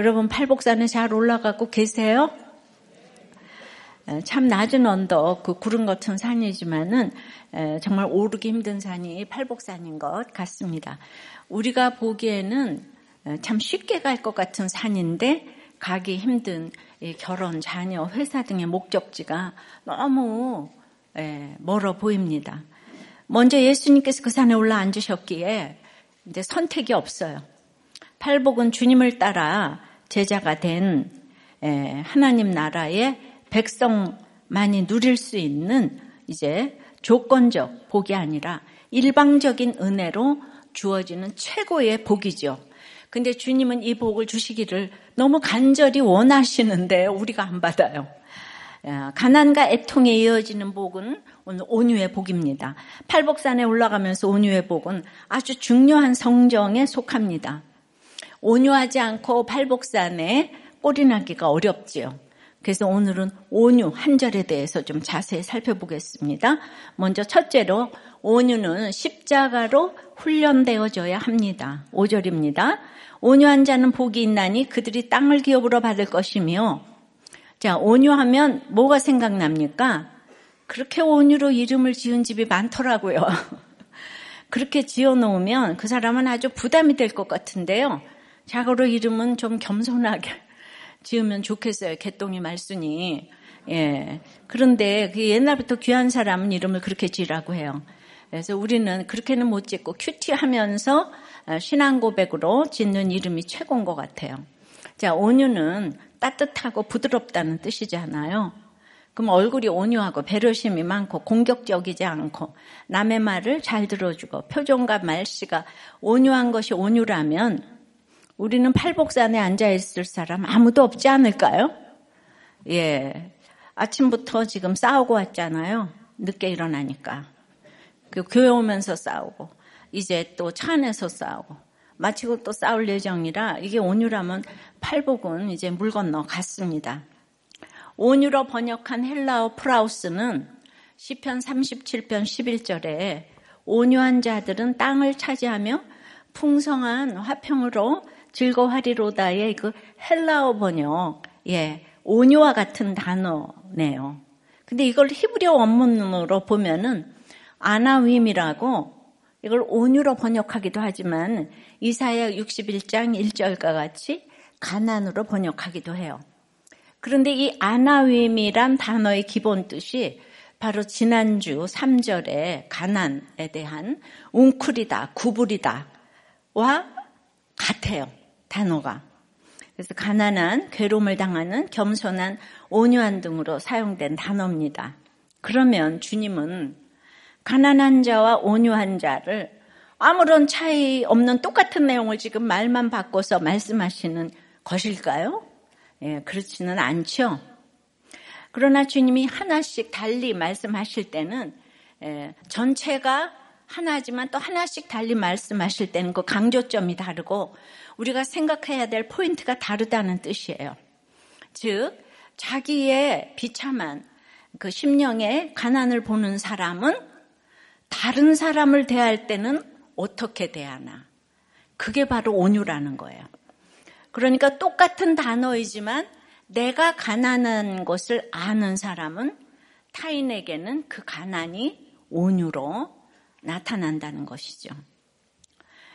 여러분 팔복산에 잘 올라가고 계세요? 참 낮은 언덕, 그 구름 같은 산이지만은 정말 오르기 힘든 산이 팔복산인 것 같습니다. 우리가 보기에는 참 쉽게 갈 것 같은 산인데 가기 힘든 결혼, 자녀, 회사 등의 목적지가 너무 멀어 보입니다. 먼저 예수님께서 그 산에 올라 앉으셨기에 이제 선택이 없어요. 팔복은 주님을 따라 제자가 된 하나님 나라의 백성만이 누릴 수 있는 이제 조건적 복이 아니라 일방적인 은혜로 주어지는 최고의 복이죠. 근데 주님은 이 복을 주시기를 너무 간절히 원하시는데 우리가 안 받아요. 가난과 애통에 이어지는 복은 오늘 온유의 복입니다. 팔복산에 올라가면서 온유의 복은 아주 중요한 성정에 속합니다. 온유하지 않고 팔복산에 꼬리 나기가 어렵지요. 그래서 오늘은 온유 한 절에 대해서 좀 자세히 살펴보겠습니다. 먼저 첫째로 온유는 십자가로 훈련되어져야 합니다. 5절입니다. 온유한 자는 복이 있나니 그들이 땅을 기업으로 받을 것이며 자, 온유하면 뭐가 생각납니까? 그렇게 온유로 이름을 지은 집이 많더라고요. 그렇게 지어 놓으면 그 사람은 아주 부담이 될 것 같은데요. 자고로 이름은 좀 겸손하게 지으면 좋겠어요. 개똥이 말순이. 예. 그런데 그 옛날부터 귀한 사람은 이름을 그렇게 지라고 해요. 그래서 우리는 그렇게는 못 짓고 큐티하면서 어, 신앙 고백으로 짓는 이름이 최고인 것 같아요. 자, 온유는 따뜻하고 부드럽다는 뜻이잖아요. 그럼 얼굴이 온유하고 배려심이 많고 공격적이지 않고 남의 말을 잘 들어주고 표정과 말씨가 온유한 것이 온유라면 우리는 팔복산에 앉아 있을 사람 아무도 없지 않을까요? 예. 아침부터 지금 싸우고 왔잖아요. 늦게 일어나니까. 그 교회 오면서 싸우고, 이제 또 차 안에서 싸우고, 마치고 또 싸울 예정이라 이게 온유라면 팔복은 이제 물 건너 갔습니다. 온유로 번역한 헬라어 프라우스는 시편 37편 11절에 온유한 자들은 땅을 차지하며 풍성한 화평으로 즐거워하리로다의 그 헬라어 번역, 예, 온유와 같은 단어네요. 근데 이걸 히브리어 원문으로 보면은 아나윈이라고 이걸 온유로 번역하기도 하지만 이사야 61장 1절과 같이 가난으로 번역하기도 해요. 그런데 이 아나윈이란 단어의 기본 뜻이 바로 지난주 3절에 가난에 대한 웅크리다, 구부리다 와 같아요. 단어가. 그래서 가난한, 괴로움을 당하는, 겸손한, 온유한 등으로 사용된 단어입니다. 그러면 주님은 가난한 자와 온유한 자를 아무런 차이 없는 똑같은 내용을 지금 말만 바꿔서 말씀하시는 것일까요? 예, 그렇지는 않죠. 그러나 주님이 하나씩 달리 말씀하실 때는 예, 전체가 하나지만 또 하나씩 달리 말씀하실 때는 그 강조점이 다르고 우리가 생각해야 될 포인트가 다르다는 뜻이에요. 즉, 자기의 비참한 그 심령의 가난을 보는 사람은 다른 사람을 대할 때는 어떻게 대하나. 그게 바로 온유라는 거예요. 그러니까 똑같은 단어이지만 내가 가난한 것을 아는 사람은 타인에게는 그 가난이 온유로 나타난다는 것이죠.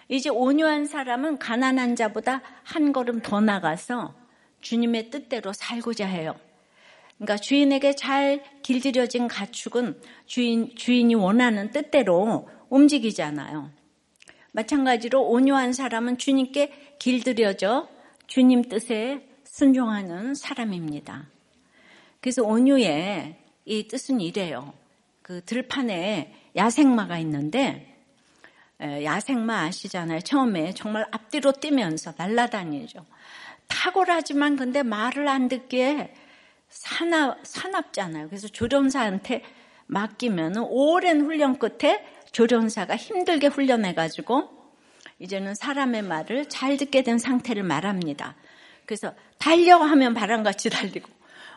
이제 온유한 사람은 가난한 자보다 한 걸음 더 나가서 주님의 뜻대로 살고자 해요. 그러니까 주인에게 잘 길들여진 가축은 주인, 주인이 원하는 뜻대로 움직이잖아요. 마찬가지로 온유한 사람은 주님께 길들여져 주님 뜻에 순종하는 사람입니다. 그래서 온유의 이 뜻은 이래요. 그 들판에 야생마가 있는데 야생마 아시잖아요. 처음에 정말 앞뒤로 뛰면서 날아다니죠. 탁월하지만 근데 말을 안 듣기에 사납, 사납잖아요. 그래서 조련사한테 맡기면 오랜 훈련 끝에 조련사가 힘들게 훈련해가지고 이제는 사람의 말을 잘 듣게 된 상태를 말합니다. 그래서 달려 하면 바람같이 달리고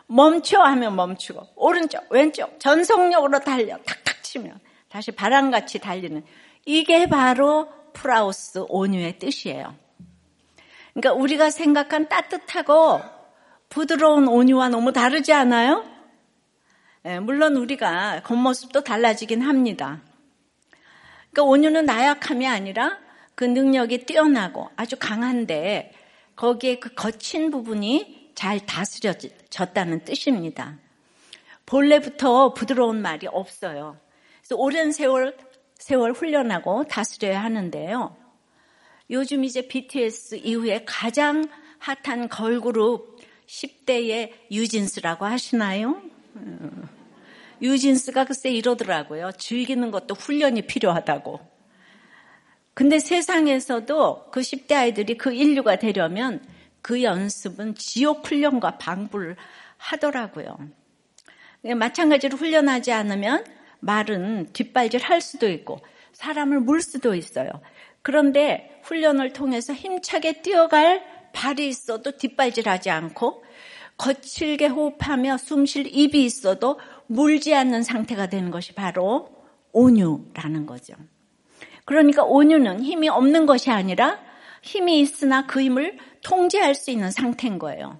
멈춰 하면 멈추고 오른쪽 왼쪽 전속력으로 달려 탁탁 치면 다시 바람같이 달리는 이게 바로 프라우스 온유의 뜻이에요. 그러니까 우리가 생각한 따뜻하고 부드러운 온유와 너무 다르지 않아요? 예, 물론 우리가 겉모습도 달라지긴 합니다. 그러니까 온유는 나약함이 아니라 그 능력이 뛰어나고 아주 강한데 거기에 그 거친 부분이 잘 다스려졌다는 뜻입니다. 본래부터 부드러운 말이 없어요. 오랜 세월, 세월 훈련하고 다스려야 하는데요. 요즘 이제 BTS 이후에 가장 핫한 걸그룹 10대의 유진스라고 하시나요? 음. 유진스가 글쎄 이러더라고요. 즐기는 것도 훈련이 필요하다고. 근데 세상에서도 그 10대 아이들이 그 인류가 되려면 그 연습은 지옥 훈련과 방불 하더라고요. 마찬가지로 훈련하지 않으면 말은 뒷발질 할 수도 있고 사람을 물 수도 있어요. 그런데 훈련을 통해서 힘차게 뛰어갈 발이 있어도 뒷발질하지 않고 거칠게 호흡하며 숨 쉴 입이 있어도 물지 않는 상태가 되는 것이 바로 온유라는 거죠. 그러니까 온유는 힘이 없는 것이 아니라 힘이 있으나 그 힘을 통제할 수 있는 상태인 거예요.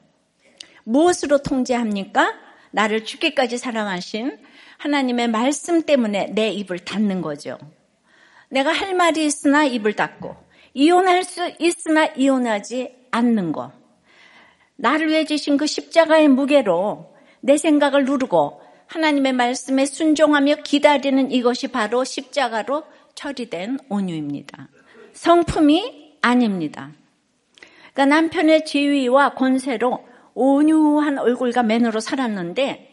무엇으로 통제합니까? 나를 죽기까지 사랑하신 하나님의 말씀 때문에 내 입을 닫는 거죠. 내가 할 말이 있으나 입을 닫고 이혼할 수 있으나 이혼하지 않는 것. 나를 위해 주신 그 십자가의 무게로 내 생각을 누르고 하나님의 말씀에 순종하며 기다리는 이것이 바로 십자가로 처리된 온유입니다. 성품이 아닙니다. 그러니까 남편의 지위와 권세로 온유한 얼굴과 매너로 살았는데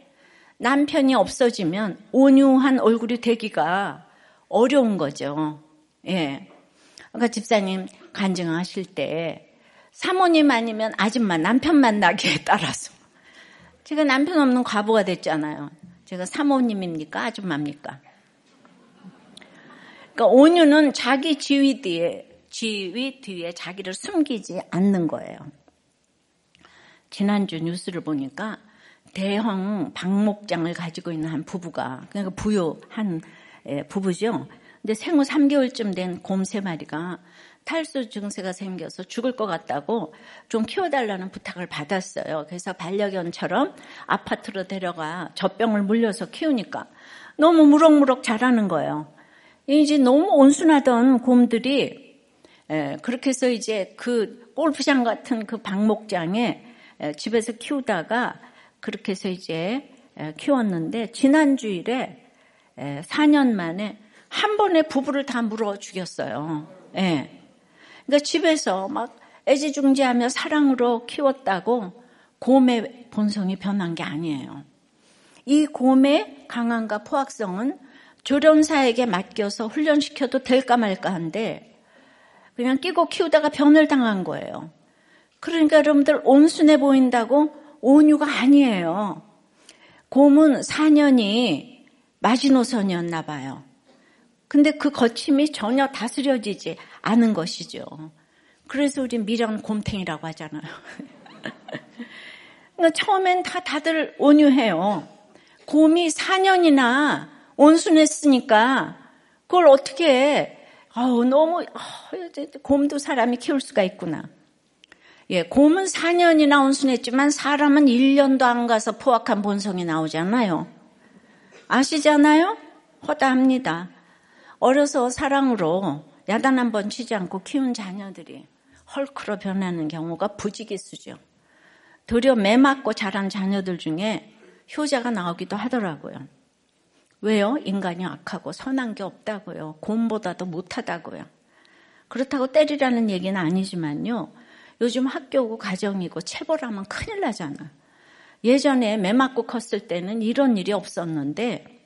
남편이 없어지면 온유한 얼굴이 되기가 어려운 거죠. 예. 그러니까 집사님 간증하실 때 사모님 아니면 아줌마 남편 만나기에 따라서 제가 남편 없는 과부가 됐잖아요. 제가 사모님입니까? 아줌마입니까? 그러니까 온유는 자기 지위 뒤에 지위 뒤에 자기를 숨기지 않는 거예요. 지난주 뉴스를 보니까 대형 박목장을 가지고 있는 한 부부가 그러니까 부유한 예, 부부죠. 근데 생후 3개월쯤 된 곰 세 마리가 탈수 증세가 생겨서 죽을 것 같다고 좀 키워달라는 부탁을 받았어요. 그래서 반려견처럼 아파트로 데려가 젖병을 물려서 키우니까 너무 무럭무럭 자라는 거예요. 이제 너무 온순하던 곰들이 예, 그렇게 해서 이제 그 골프장 같은 그 방목장에 예, 집에서 키우다가 그렇게 해서 이제 예, 키웠는데 지난 주일에 4년 만에 한 번에 부부를 다 물어 죽였어요. 예. 그러니까 집에서 막 애지중지하며 사랑으로 키웠다고 곰의 본성이 변한 게 아니에요. 이 곰의 강함과 포악성은 조련사에게 맡겨서 훈련시켜도 될까 말까 한데 그냥 끼고 키우다가 변을 당한 거예요. 그러니까 여러분들 온순해 보인다고 온유가 아니에요. 곰은 4년이 마지노선이었나 봐요. 근데 그 거침이 전혀 다스려지지 않은 것이죠. 그래서 우리 미련 곰탱이라고 하잖아요. 그러니까 처음엔 다 다들 온유해요. 곰이 4년이나 온순했으니까 그걸 어떻게 아우 너무 곰도 사람이 키울 수가 있구나. 예, 곰은 4년이나 온순했지만 사람은 1년도 안 가서 포악한 본성이 나오잖아요. 아시잖아요? 허다합니다. 어려서 사랑으로 야단 한 번 치지 않고 키운 자녀들이 헐크로 변하는 경우가 부지기수죠. 도리어 매 맞고 자란 자녀들 중에 효자가 나오기도 하더라고요. 왜요? 인간이 악하고 선한 게 없다고요. 곰보다도 못하다고요. 그렇다고 때리라는 얘기는 아니지만요. 요즘 학교고 가정이고 체벌하면 큰일 나잖아. 예전에 매 맞고 컸을 때는 이런 일이 없었는데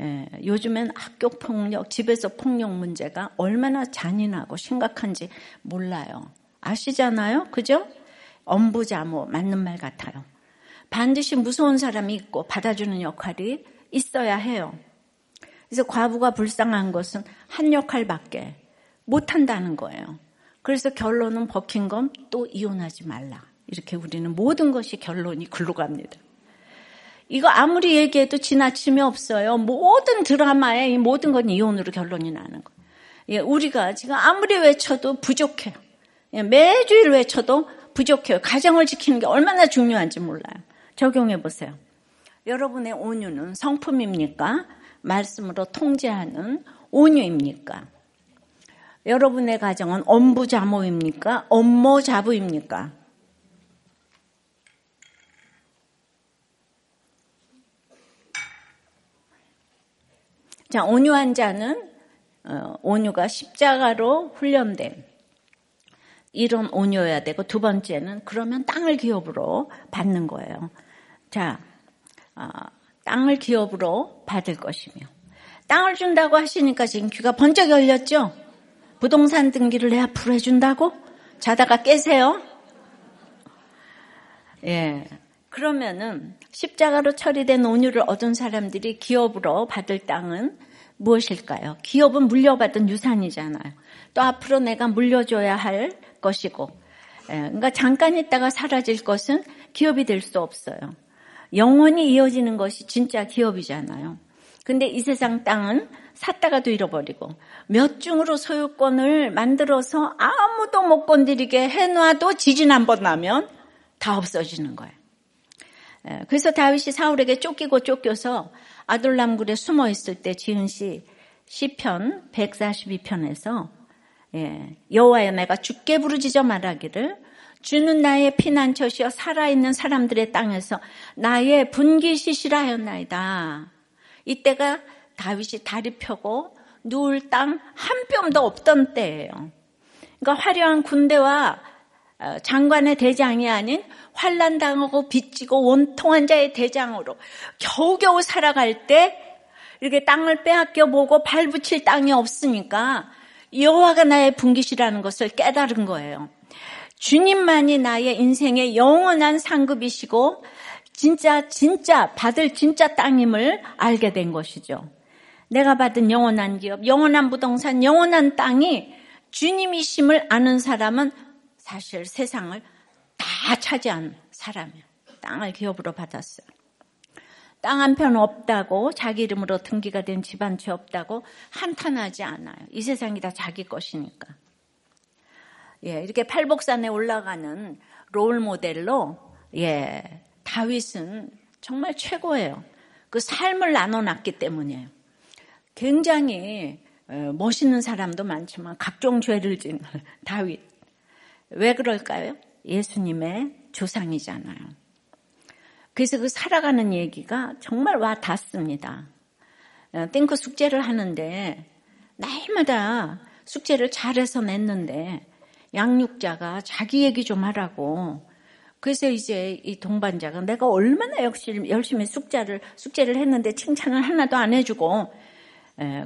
예, 요즘엔 학교 폭력, 집에서 폭력 문제가 얼마나 잔인하고 심각한지 몰라요. 아시잖아요? 그죠? 엄부자모 맞는 말 같아요. 반드시 무서운 사람이 있고 받아주는 역할이 있어야 해요. 그래서 과부가 불쌍한 것은 한 역할밖에 못 한다는 거예요. 그래서 결론은 버킹검 또 이혼하지 말라. 이렇게 우리는 모든 것이 결론이 글로 갑니다. 이거 아무리 얘기해도 지나침이 없어요. 모든 드라마에 이 모든 건 이혼으로 결론이 나는 거예요. 예, 우리가 지금 아무리 외쳐도 부족해요. 매주일 외쳐도 부족해요. 가정을 지키는 게 얼마나 중요한지 몰라요. 적용해 보세요. 여러분의 온유는 성품입니까? 말씀으로 통제하는 온유입니까? 여러분의 가정은 엄부자모입니까? 엄모자부입니까? 자, 온유한 자는 어, 온유가 십자가로 훈련된 이런 온유여야 되고 두 번째는 그러면 땅을 기업으로 받는 거예요. 자, 어, 땅을 기업으로 받을 것이며 땅을 준다고 하시니까 지금 귀가 번쩍 열렸죠? 부동산 등기를 내 앞으로 해준다고? 자다가 깨세요? 예. 그러면은 십자가로 처리된 온유를 얻은 사람들이 기업으로 받을 땅은 무엇일까요? 기업은 물려받은 유산이잖아요. 또 앞으로 내가 물려줘야 할 것이고, 예, 그러니까 잠깐 있다가 사라질 것은 기업이 될 수 없어요. 영원히 이어지는 것이 진짜 기업이잖아요. 근데 이 세상 땅은 샀다가도 잃어버리고 몇 중으로 소유권을 만들어서 아무도 못 건드리게 해놔도 지진 한 번 나면 다 없어지는 거예요. 예, 그래서 다윗이 사울에게 쫓기고 쫓겨서 아돌람굴에 숨어 있을 때 지은 시 시편 142편에서 예, 여호와여 내가 죽게 부르짖어 말하기를 주는 나의 피난처시여 살아있는 사람들의 땅에서 나의 분기시시라 하였나이다. 이때가 다윗이 다리 펴고 누울 땅 한 뼘도 없던 때예요. 그러니까 화려한 군대와 어, 장관의 대장이 아닌 환란당하고 빚지고 원통한 자의 대장으로 겨우겨우 살아갈 때 이렇게 땅을 빼앗겨 보고 발붙일 땅이 없으니까 여호와가 나의 분깃이라는 것을 깨달은 거예요. 주님만이 나의 인생의 영원한 상급이시고 진짜 진짜 받을 진짜 땅임을 알게 된 것이죠. 내가 받은 영원한 기업, 영원한 부동산, 영원한 땅이 주님이심을 아는 사람은 사실 세상을 다 차지한 사람이에요. 땅을 기업으로 받았어요. 땅 한 편 없다고 자기 이름으로 등기가 된 집 한 채 없다고 한탄하지 않아요. 이 세상이 다 자기 것이니까. 예, 이렇게 팔복산에 올라가는 롤 모델로 예, 다윗은 정말 최고예요. 그 삶을 나눠 놨기 때문이에요. 굉장히 어, 멋있는 사람도 많지만 각종 죄를 지은 다윗. 왜 그럴까요? 예수님의 조상이잖아요. 그래서 그 살아가는 얘기가 정말 와 닿습니다. 어, 땡크 숙제를 하는데 날마다 숙제를 잘해서 냈는데 양육자가 자기 얘기 좀 하라고 그래서 이제 이 동반자가 내가 얼마나 열심히, 숙제를 숙제를 했는데 칭찬을 하나도 안 해주고 예,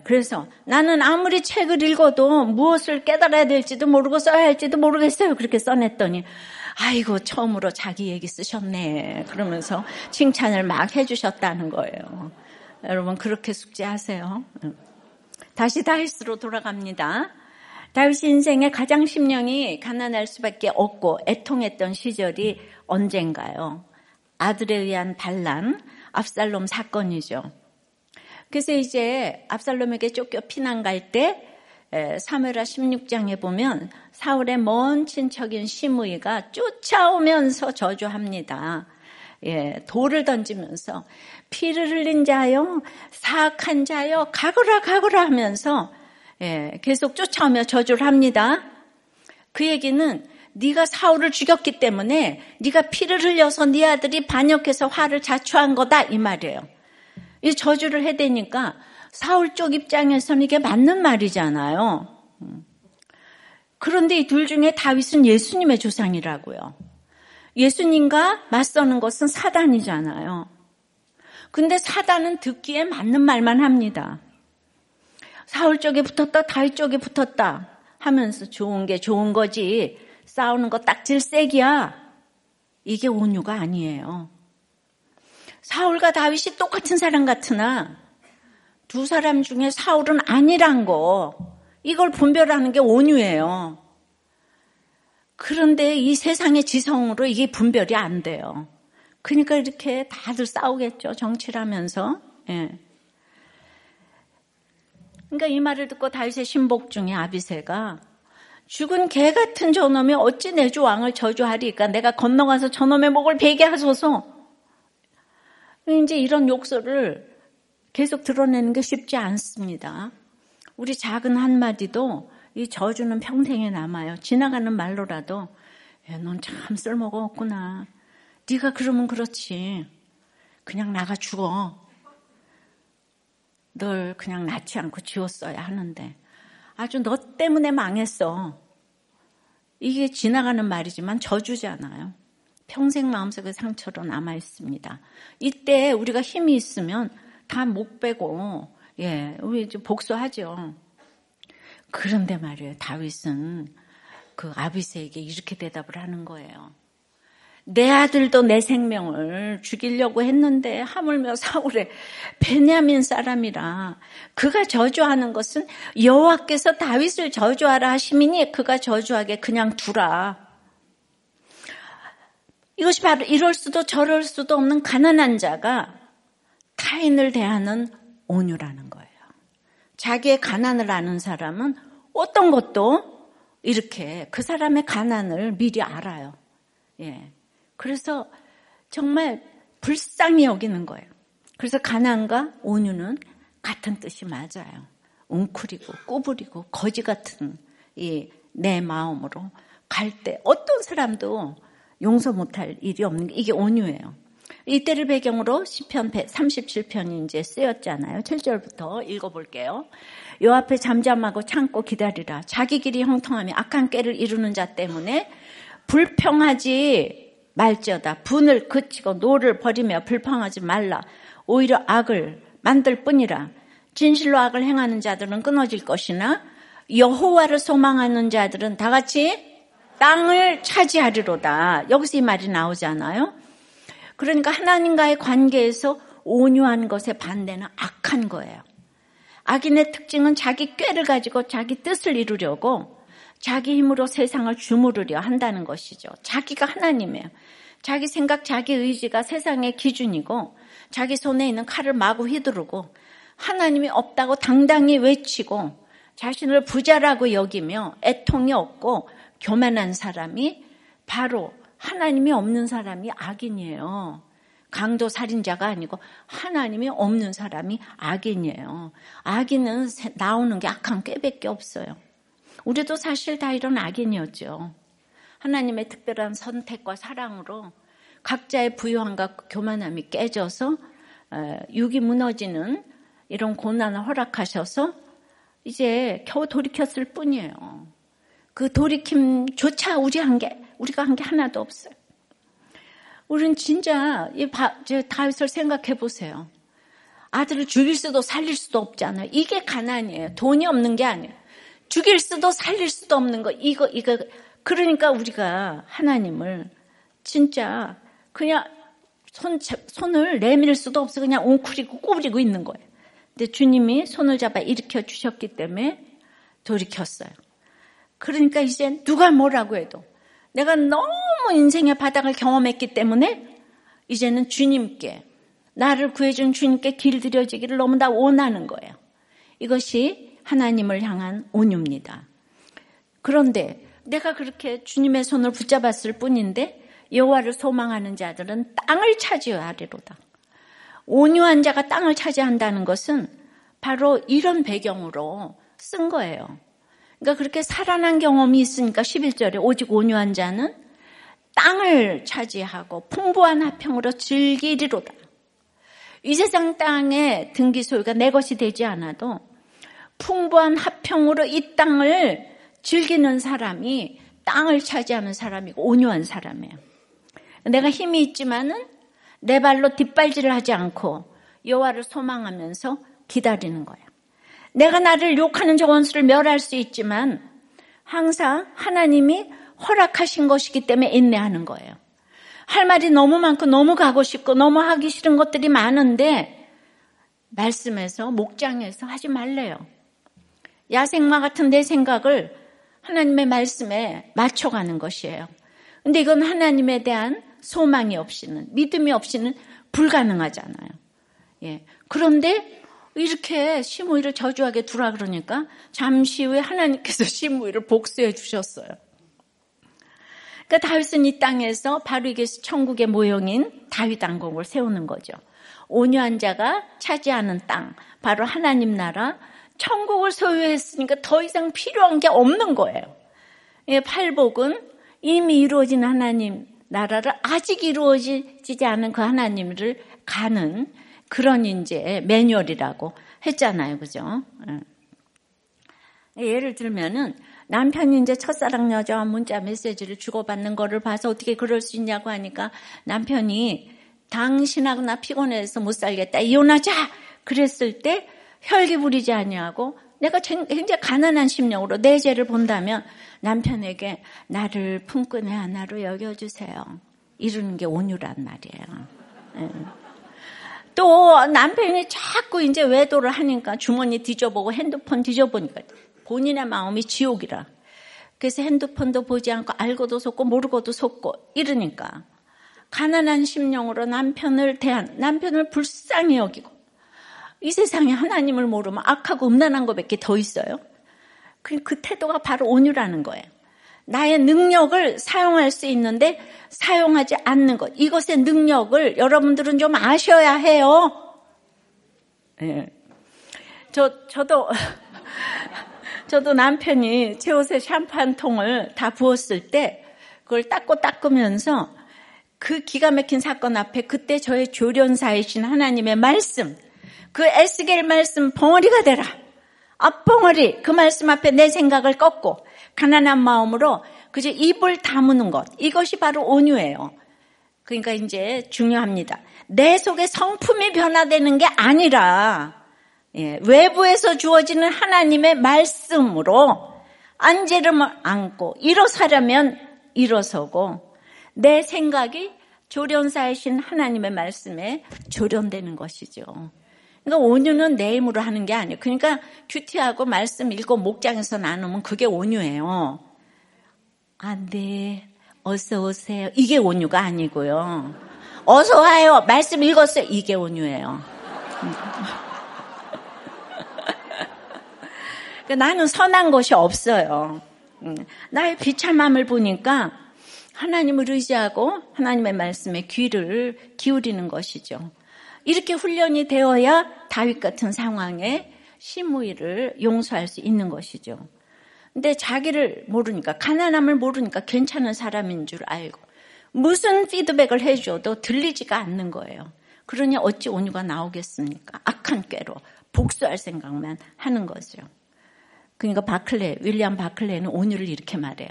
그래서 나는 아무리 책을 읽어도 무엇을 깨달아야 될지도 모르고 써야 할지도 모르겠어요. 그렇게 써냈더니 아이고 처음으로 자기 얘기 쓰셨네. 그러면서 칭찬을 막 해주셨다는 거예요. 여러분 그렇게 숙제하세요. 다시 다윗으로 돌아갑니다. 다윗 인생의 가장 심령이 가난할 수밖에 없고 애통했던 시절이 언젠가요? 아들에 의한 반란, 압살롬 사건이죠. 그래서 이제 압살롬에게 쫓겨 피난 갈 때 사무엘하 16장에 보면 사울의 먼 친척인 시므이가 쫓아오면서 저주합니다. 예, 돌을 던지면서 피를 흘린 자요, 사악한 자요, 가거라 가거라 하면서 예, 계속 쫓아오며 저주를 합니다. 그 얘기는 네가 사울을 죽였기 때문에 네가 피를 흘려서 네 아들이 반역해서 화를 자초한 거다 이 말이에요. 이 저주를 해대니까 사울 쪽 입장에서는 이게 맞는 말이잖아요. 그런데 이 둘 중에 다윗은 예수님의 조상이라고요. 예수님과 맞서는 것은 사단이잖아요. 근데 사단은 듣기에 맞는 말만 합니다. 사울 쪽에 붙었다, 다윗 쪽에 붙었다 하면서 좋은 게 좋은 거지. 싸우는 거 딱 질색이야. 이게 온유가 아니에요. 사울과 다윗이 똑같은 사람 같으나 두 사람 중에 사울은 아니란 거 이걸 분별하는 게 온유예요. 그런데 이 세상의 지성으로 이게 분별이 안 돼요. 그러니까 이렇게 다들 싸우겠죠. 정치를 하면서. 예. 그러니까 이 말을 듣고 다윗의 신복 중에 아비세가 죽은 개 같은 저놈이 어찌 내 주 왕을 저주하리까? 내가 건너가서 저놈의 목을 베게 하소서. 이제 이런 욕설을 계속 드러내는 게 쉽지 않습니다. 우리 작은 한마디도 이 저주는 평생에 남아요. 지나가는 말로라도 넌 참 쓸모가 없구나. 네가 그러면 그렇지. 그냥 나가 죽어. 널 그냥 낳지 않고 지웠어야 하는데 아주 너 때문에 망했어. 이게 지나가는 말이지만 저주잖아요. 평생 마음속에 상처로 남아 있습니다. 이때 우리가 힘이 있으면 다 못 빼고 예, 우리 좀 복수하죠. 그런데 말이에요. 다윗은 그 아비세에게 이렇게 대답을 하는 거예요. 내 아들도 내 생명을 죽이려고 했는데 하물며 사울의 베냐민 사람이라 그가 저주하는 것은 여호와께서 다윗을 저주하라 하시니 그가 저주하게 그냥 두라. 이것이 바로 이럴 수도 저럴 수도 없는 가난한 자가 타인을 대하는 온유라는 거예요. 자기의 가난을 아는 사람은 어떤 것도 이렇게 그 사람의 가난을 미리 알아요. 예. 그래서 정말 불쌍히 여기는 거예요. 그래서 가난과 온유는 같은 뜻이 맞아요. 웅크리고 꾸부리고 거지 같은 이 내 마음으로 갈 때 어떤 사람도 용서 못할 일이 없는 게 이게 온유예요. 이때를 배경으로 시편 37편이 이제 쓰였잖아요. 7절부터 읽어볼게요. 요 앞에 잠잠하고 참고 기다리라. 자기 길이 형통하며 악한 깨를 이루는 자 때문에 불평하지 말지어다. 분을 그치고 노를 버리며 불평하지 말라. 오히려 악을 만들 뿐이라. 진실로 악을 행하는 자들은 끊어질 것이나 여호와를 소망하는 자들은 다 같이 땅을 차지하리로다. 여기서 이 말이 나오잖아요. 그러니까 하나님과의 관계에서 온유한 것의 반대는 악한 거예요. 악인의 특징은 자기 꾀를 가지고 자기 뜻을 이루려고 자기 힘으로 세상을 주무르려 한다는 것이죠. 자기가 하나님이에요. 자기 생각, 자기 의지가 세상의 기준이고 자기 손에 있는 칼을 마구 휘두르고 하나님이 없다고 당당히 외치고 자신을 부자라고 여기며 애통이 없고 교만한 사람이 바로 하나님이 없는 사람이 악인이에요. 강도 살인자가 아니고 하나님이 없는 사람이 악인이에요. 악인은 나오는 게 악한 꾀밖에 없어요. 우리도 사실 다 이런 악인이었죠. 하나님의 특별한 선택과 사랑으로 각자의 부유함과 교만함이 깨져서 어, 육이 무너지는 이런 고난을 허락하셔서 이제 겨우 돌이켰을 뿐이에요. 그 돌이킴조차 우리 한 게, 우리가 한 게 하나도 없어요. 우리는 진짜 이 다윗을 생각해 보세요. 아들을 죽일 수도 살릴 수도 없잖아요. 이게 가난이에요. 돈이 없는 게 아니에요. 죽일 수도 살릴 수도 없는 거. 이거, 이거. 그러니까 우리가 하나님을 진짜 그냥 손, 손을 내밀 수도 없어. 그냥 웅크리고 꼬부리고 있는 거예요. 근데 주님이 손을 잡아 일으켜 주셨기 때문에 돌이켰어요. 그러니까 이제 누가 뭐라고 해도 내가 너무 인생의 바닥을 경험했기 때문에 이제는 주님께 나를 구해준 주님께 길들여지기를 너무나 원하는 거예요. 이것이 하나님을 향한 온유입니다. 그런데 내가 그렇게 주님의 손을 붙잡았을 뿐인데 여호와를 소망하는 자들은 땅을 차지하리로다. 온유한 자가 땅을 차지한다는 것은 바로 이런 배경으로 쓴 거예요. 그러니까 그렇게 살아난 경험이 있으니까 11절에 오직 온유한 자는 땅을 차지하고 풍부한 화평으로 즐기리로다. 이 세상 땅의 등기 소유가 내 것이 되지 않아도 풍부한 화평으로 이 땅을 즐기는 사람이 땅을 차지하는 사람이고 온유한 사람이에요. 내가 힘이 있지만은 내 발로 뒷발질을 하지 않고 여호와를 소망하면서 기다리는 거예요. 내가 나를 욕하는 저 원수를 멸할 수 있지만 항상 하나님이 허락하신 것이기 때문에 인내하는 거예요. 할 말이 너무 많고 너무 가고 싶고 너무 하기 싫은 것들이 많은데 말씀에서 목장에서 하지 말래요. 야생마 같은 내 생각을 하나님의 말씀에 맞춰가는 것이에요. 근데 이건 하나님에 대한 소망이 없이는 믿음이 없이는 불가능하잖아요. 예. 그런데 이렇게 시므이를 저주하게 두라 그러니까 잠시 후에 하나님께서 시므이를 복수해 주셨어요. 그러니까 다윗은 이 땅에서 바로 이게 천국의 모형인 다윗 왕국을 세우는 거죠. 온유한 자가 차지하는 땅, 바로 하나님 나라, 천국을 소유했으니까 더 이상 필요한 게 없는 거예요. 예, 팔복은 이미 이루어진 하나님 나라를 아직 이루어지지 않은 그 하나님을 가는 그런 이제 매뉴얼이라고 했잖아요. 그죠? 예. 예를 들면은 남편이 이제 첫사랑 여자와 문자 메시지를 주고받는 거를 봐서 어떻게 그럴 수 있냐고 하니까 남편이 당신하고 나 피곤해서 못 살겠다. 이혼하자! 그랬을 때 혈기 부리지 아니하고 내가 굉장히 가난한 심령으로 내 죄를 본다면 남편에게 나를 품꾼의 하나로 여겨주세요. 이러는 게 온유란 말이에요. 네. 또 남편이 자꾸 이제 외도를 하니까 주머니 뒤져보고 핸드폰 뒤져보니까 본인의 마음이 지옥이라. 그래서 핸드폰도 보지 않고 알고도 속고 모르고도 속고 이러니까 가난한 심령으로 남편을 대한 남편을 불쌍히 여기고 이 세상에 하나님을 모르면 악하고 음란한 것밖에 더 있어요. 그, 그 태도가 바로 온유라는 거예요. 나의 능력을 사용할 수 있는데 사용하지 않는 것. 이것의 능력을 여러분들은 좀 아셔야 해요. 네. 저, 저도, 저도 남편이 제 옷에 샴푸 한 통을 다 부었을 때 그걸 닦고 닦으면서 그 기가 막힌 사건 앞에 그때 저의 조련사이신 하나님의 말씀, 그 에스겔 말씀 벙어리가 되라. 앞벙어리 그 말씀 앞에 내 생각을 꺾고 가난한 마음으로 그저 입을 다무는 것 이것이 바로 온유예요. 그러니까 이제 중요합니다. 내 속에 성품이 변화되는 게 아니라 예, 외부에서 주어지는 하나님의 말씀으로 안재름을 안고 일어서려면 일어서고 내 생각이 조련사이신 하나님의 말씀에 조련되는 것이죠. 그러니까 온유는 내 힘으로 하는 게 아니에요. 그러니까 큐티하고 말씀 읽고 목장에서 나누면 그게 온유예요. 안 돼. 어서 오세요. 이게 온유가 아니고요. 어서 와요. 말씀 읽었어요. 이게 온유예요. 그러니까 나는 선한 것이 없어요. 음, 나의 비참함을 보니까 하나님을 의지하고 하나님의 말씀에 귀를 기울이는 것이죠. 이렇게 훈련이 되어야 다윗 같은 상황에 시무이를 용서할 수 있는 것이죠. 근데 자기를 모르니까 가난함을 모르니까 괜찮은 사람인 줄 알고 무슨 피드백을 해줘도 들리지가 않는 거예요. 그러니 어찌 온유가 나오겠습니까? 악한 꾀로 복수할 생각만 하는 거죠. 그러니까 바클레, 윌리엄 바클레는 온유를 이렇게 말해요.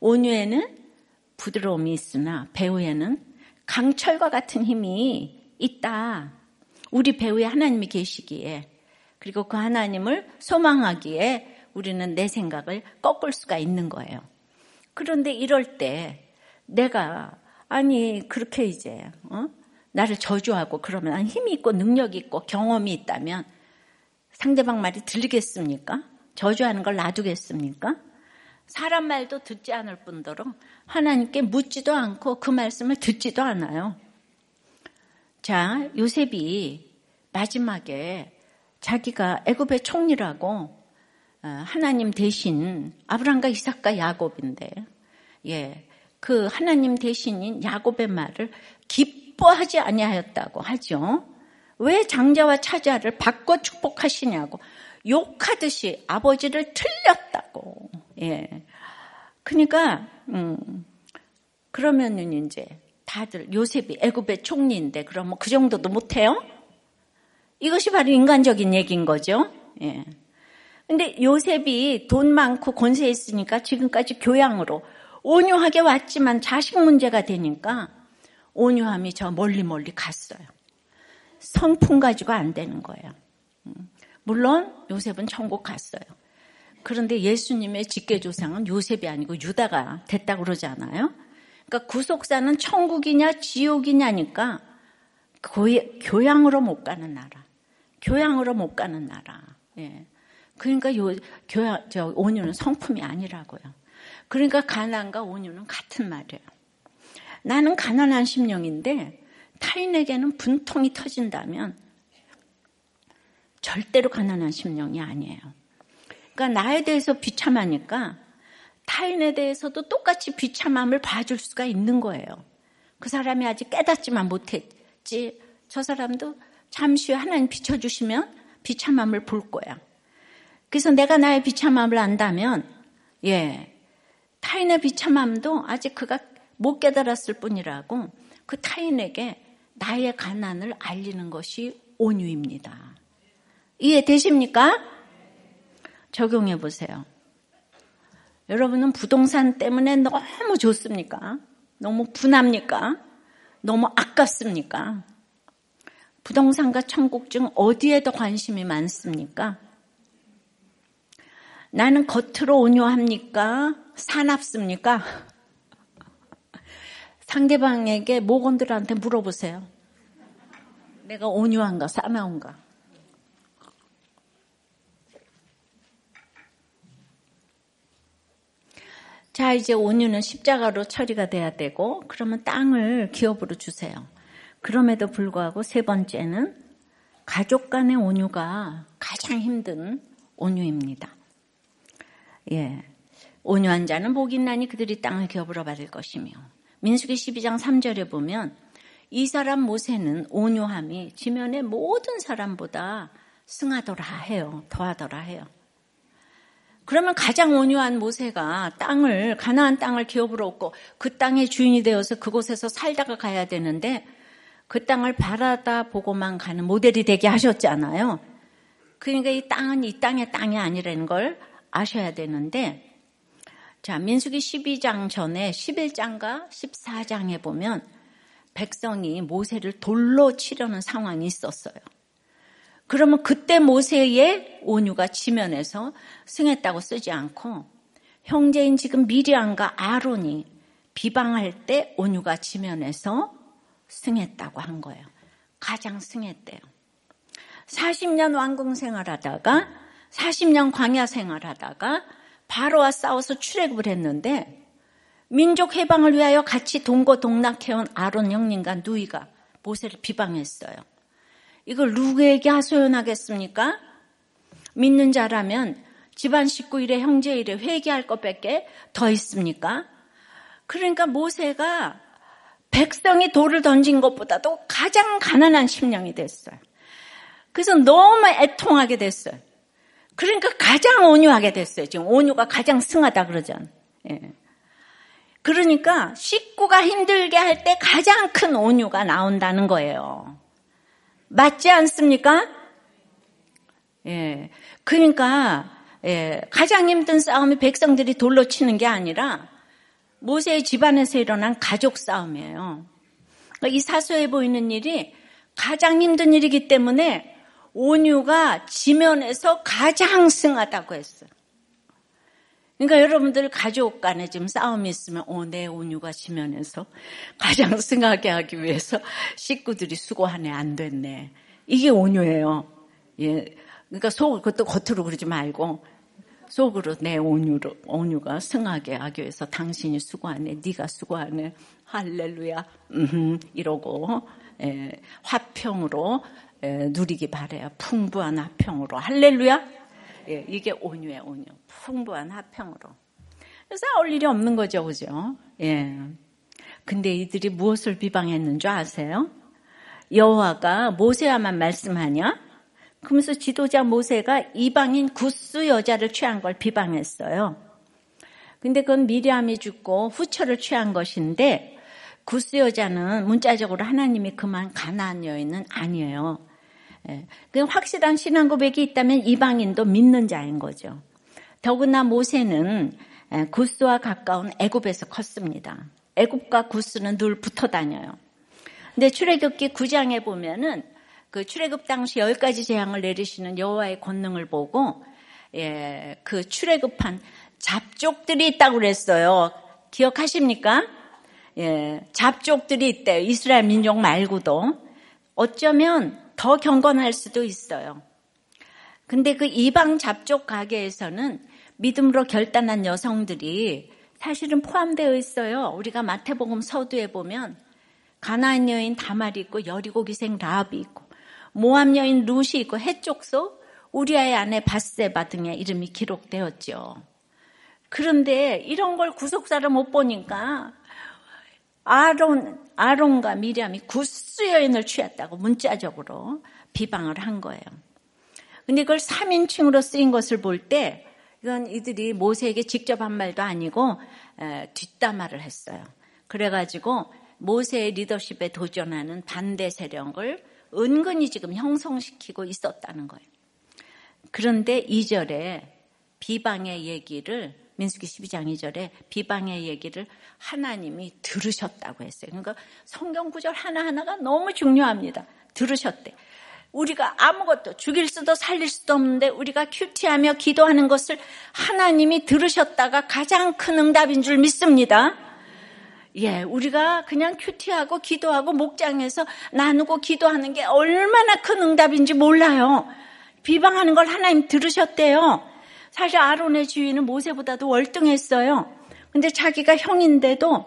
온유에는 부드러움이 있으나 배우에는 강철과 같은 힘이 있다. 우리 배우에 하나님이 계시기에 그리고 그 하나님을 소망하기에 우리는 내 생각을 꺾을 수가 있는 거예요. 그런데 이럴 때 내가 아니 그렇게 이제 어? 나를 저주하고 그러면 힘이 있고 능력이 있고 경험이 있다면 상대방 말이 들리겠습니까? 저주하는 걸 놔두겠습니까? 사람 말도 듣지 않을 뿐더러 하나님께 묻지도 않고 그 말씀을 듣지도 않아요. 자, 요셉이 마지막에 자기가 애굽의 총리라고 어, 하나님 대신 아브라함과 이삭과 야곱인데 예. 그 하나님 대신인 야곱의 말을 기뻐하지 아니하였다고 하죠. 왜 장자와 차자를 바꿔 축복하시냐고 욕하듯이 아버지를 틀렸다고. 예. 그러니까 음 그러면은 이제 다들 요셉이 애굽의 총리인데 뭐그 정도도 못 해요? 이것이 바로 인간적인 얘기인 거죠. 예. 근데 요셉이 돈 많고 권세 있으니까 지금까지 교양으로 온유하게 왔지만 자식 문제가 되니까 온유함이 저 멀리 멀리 갔어요. 성품 가지고 안 되는 거예요. 음. 물론 요셉은 천국 갔어요. 그런데 예수님의 직계조상은 요셉이 아니고 유다가 됐다고 그러지 않아요? 그러니까 구속사는 천국이냐 지옥이냐니까 교양으로 못 가는 나라. 교양으로 못 가는 나라. 예. 그러니까 요 교양 저 온유는 성품이 아니라고요. 그러니까 가난과 온유는 같은 말이에요. 나는 가난한 심령인데 타인에게는 분통이 터진다면 절대로 가난한 심령이 아니에요. 그러니까 나에 대해서 비참하니까 타인에 대해서도 똑같이 비참함을 봐줄 수가 있는 거예요. 그 사람이 아직 깨닫지만 못했지. 저 사람도 잠시 후에 하나님 비춰주시면 비참함을 볼 거야. 그래서 내가 나의 비참함을 안다면, 예, 타인의 비참함도 아직 그가 못 깨달았을 뿐이라고 그 타인에게 나의 가난을 알리는 것이 온유입니다. 이해되십니까? 적용해 보세요. 여러분은 부동산 때문에 너무 좋습니까? 너무 분합니까? 너무 아깝습니까? 부동산과 천국 중 어디에 더 관심이 많습니까? 나는 겉으로 온유합니까? 사납습니까? 상대방에게 모건들한테 물어보세요. 내가 온유한가, 사나운가? 자, 이제 온유는 십자가로 처리가 돼야 되고, 그러면 땅을 기업으로 주세요. 그럼에도 불구하고 세 번째는 가족 간의 온유가 가장 힘든 온유입니다. 예. 온유한 자는 복이 있나니 그들이 땅을 기업으로 받을 것이며. 민수기 12장 3절에 보면 이 사람 모세는 온유함이 지면의 모든 사람보다 승하더라 해요. 더하더라 해요. 그러면 가장 온유한 모세가 땅을 가나안 땅을 기업으로 얻고 그 땅의 주인이 되어서 그곳에서 살다가 가야 되는데 그 땅을 바라다 보고만 가는 모델이 되게 하셨잖아요. 그러니까 이 땅은 이 땅의 땅이 아니라는 걸 아셔야 되는데 자, 민수기 12장 전에 11장과 14장에 보면 백성이 모세를 돌로 치려는 상황이 있었어요. 그러면 그때 모세의 온유가 지면에서 승했다고 쓰지 않고 형제인 지금 미리안과 아론이 비방할 때 온유가 지면에서 승했다고 한 거예요. 가장 승했대요. 40년 왕궁 생활하다가 40년 광야 생활하다가 바로와 싸워서 출애굽을 했는데 민족 해방을 위하여 같이 동고 동락해온 아론 형님과 누이가 모세를 비방했어요. 이걸 누구에게 하소연하겠습니까? 믿는 자라면 집안 식구 일에 형제 일에 회개할 것밖에 더 있습니까? 그러니까 모세가 백성이 돌을 던진 것보다도 가장 가난한 심령이 됐어요. 그래서 너무 애통하게 됐어요. 그러니까 가장 온유하게 됐어요. 지금 온유가 가장 승하다 그러잖아요. 예. 그러니까 식구가 힘들게 할 때 가장 큰 온유가 나온다는 거예요. 맞지 않습니까? 예. 그러니까 예. 가장 힘든 싸움이 백성들이 돌로 치는 게 아니라 모세의 집안에서 일어난 가족 싸움이에요. 그러니까 이 사소해 보이는 일이 가장 힘든 일이기 때문에 온유가 지면에서 가장 승하다고 했어요. 그러니까 여러분들 가족 간에 지금 싸움이 있으면 어, 내 온유가 지면에서 가장 승하게 하기 위해서 식구들이 수고하네 안 됐네. 이게 온유예요. 예. 그러니까 속 그것도 겉으로 그러지 말고 속으로 내 온유로 온유가 승하게 하기 위해서 당신이 수고하네, 네가 수고하네, 할렐루야, 음, 이러고 예, 화평으로 예, 누리기 바래요. 풍부한 화평으로 할렐루야. 예, 이게 온유의 온유. 풍부한 화평으로. 싸울 일이 없는 거죠, 그죠? 예. 근데 이들이 무엇을 비방했는 줄 아세요? 여호와가 모세와만 말씀하냐? 그러면서 지도자 모세가 이방인 구스 여자를 취한 걸 비방했어요. 근데 그건 미리암이 죽고 후처를 취한 것인데 구스 여자는 문자적으로 하나님이 그만 가난한 여인은 아니에요. 예. 그 확실한 신앙 고백이 있다면 이방인도 믿는 자인 거죠. 더구나 모세는 예, 구스와 가까운 애굽에서 컸습니다. 애굽과 구스는 늘 붙어 다녀요. 근데 출애굽기 9장에 보면은 그 출애굽 당시 열 가지 재앙을 내리시는 여호와의 권능을 보고 예, 그 출애굽한 잡족들이 있다고 그랬어요. 기억하십니까? 예, 잡족들이 있대요. 이스라엘 민족 말고도 어쩌면 더 경건할 수도 있어요. 근데 그 이방 잡족 가게에서는 믿음으로 결단한 여성들이 사실은 포함되어 있어요. 우리가 마태복음 서두에 보면 가나안 여인 다말이 있고 여리고 기생 라합이 있고 모함 여인 룻이 있고 해쪽소 우리아의 아내 바세바 등의 이름이 기록되었죠. 그런데 이런 걸 구속사를 못 보니까 아론, 아론과 미리암이 구스 여인을 취했다고 문자적으로 비방을 한 거예요. 근데 그걸 3인칭으로 쓰인 것을 볼 때 이건 이들이 모세에게 직접 한 말도 아니고 뒷담화를 했어요. 그래가지고 모세의 리더십에 도전하는 반대 세력을 은근히 지금 형성시키고 있었다는 거예요. 그런데 2절에 비방의 얘기를 민수기 12장 2절에 비방의 얘기를 하나님이 들으셨다고 했어요. 그러니까 성경 구절 하나하나가 너무 중요합니다. 들으셨대. 우리가 아무것도 죽일 수도 살릴 수도 없는데 우리가 큐티하며 기도하는 것을 하나님이 들으셨다가 가장 큰 응답인 줄 믿습니다. 예, 우리가 그냥 큐티하고 기도하고 목장에서 나누고 기도하는 게 얼마나 큰 응답인지 몰라요. 비방하는 걸 하나님 들으셨대요. 사실 아론의 주인은 모세보다도 월등했어요. 근데 자기가 형인데도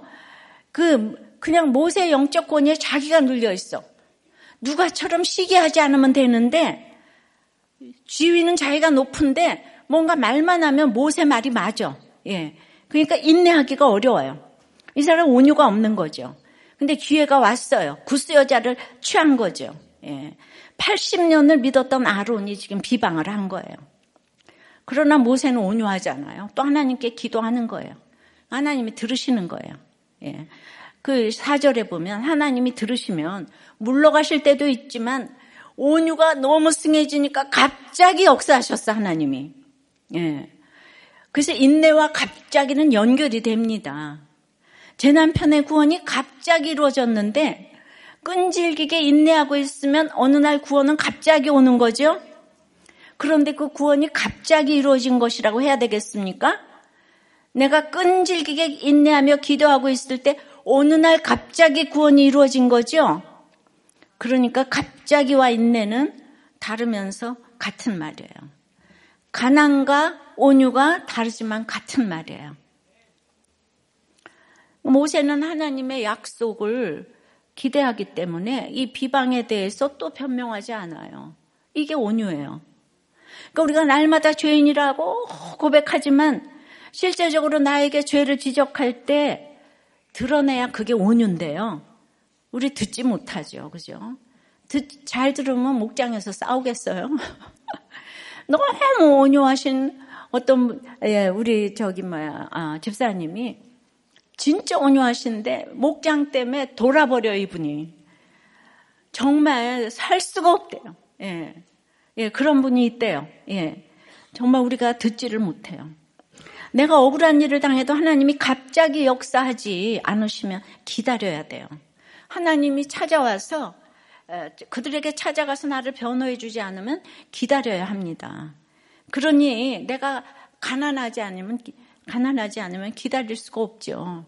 그 그냥 모세 영적 권위에 자기가 눌려 있어. 누가처럼 시기 하지 않으면 되는데 지위는 자기가 높은데 뭔가 말만 하면 모세 말이 맞아. 예. 그러니까 인내하기가 어려워요. 이 사람 온유가 없는 거죠. 근데 기회가 왔어요. 구스 여자를 취한 거죠. 예. 80년을 믿었던 아론이 지금 비방을 한 거예요. 그러나 모세는 온유하잖아요. 또 하나님께 기도하는 거예요. 하나님이 들으시는 거예요. 예. 그 사절에 보면 하나님이 들으시면 물러가실 때도 있지만 온유가 너무 승해지니까 갑자기 역사하셨어 하나님이. 예. 그래서 인내와 갑자기는 연결이 됩니다. 제 남편의 구원이 갑자기 이루어졌는데 끈질기게 인내하고 있으면 어느 날 구원은 갑자기 오는 거죠. 그런데 그 구원이 갑자기 이루어진 것이라고 해야 되겠습니까? 내가 끈질기게 인내하며 기도하고 있을 때 어느 날 갑자기 구원이 이루어진 거죠. 그러니까 갑자기와 인내는 다르면서 같은 말이에요. 가난과 온유가 다르지만 같은 말이에요. 모세는 하나님의 약속을 기대하기 때문에 이 비방에 대해서 또 변명하지 않아요. 이게 온유예요. 그러니까 우리가 날마다 죄인이라고 고백하지만 실제적으로 나에게 죄를 지적할 때 드러내야 그게 온유인데요. 우리 듣지 못하죠. 그죠? 듣, 잘 들으면 목장에서 싸우겠어요. 너무 온유하신 어떤, 예, 우리 저기 뭐야, 아, 집사님이 진짜 온유하신데 목장 때문에 돌아버려 이분이 정말 살 수가 없대요. 예, 예 그런 분이 있대요. 예, 정말 우리가 듣지를 못해요. 내가 억울한 일을 당해도 하나님이 갑자기 역사하지 않으시면 기다려야 돼요. 하나님이 찾아와서 그들에게 찾아가서 나를 변호해 주지 않으면 기다려야 합니다. 그러니 내가 가난하지 않으면 가난하지 않으면 기다릴 수가 없죠.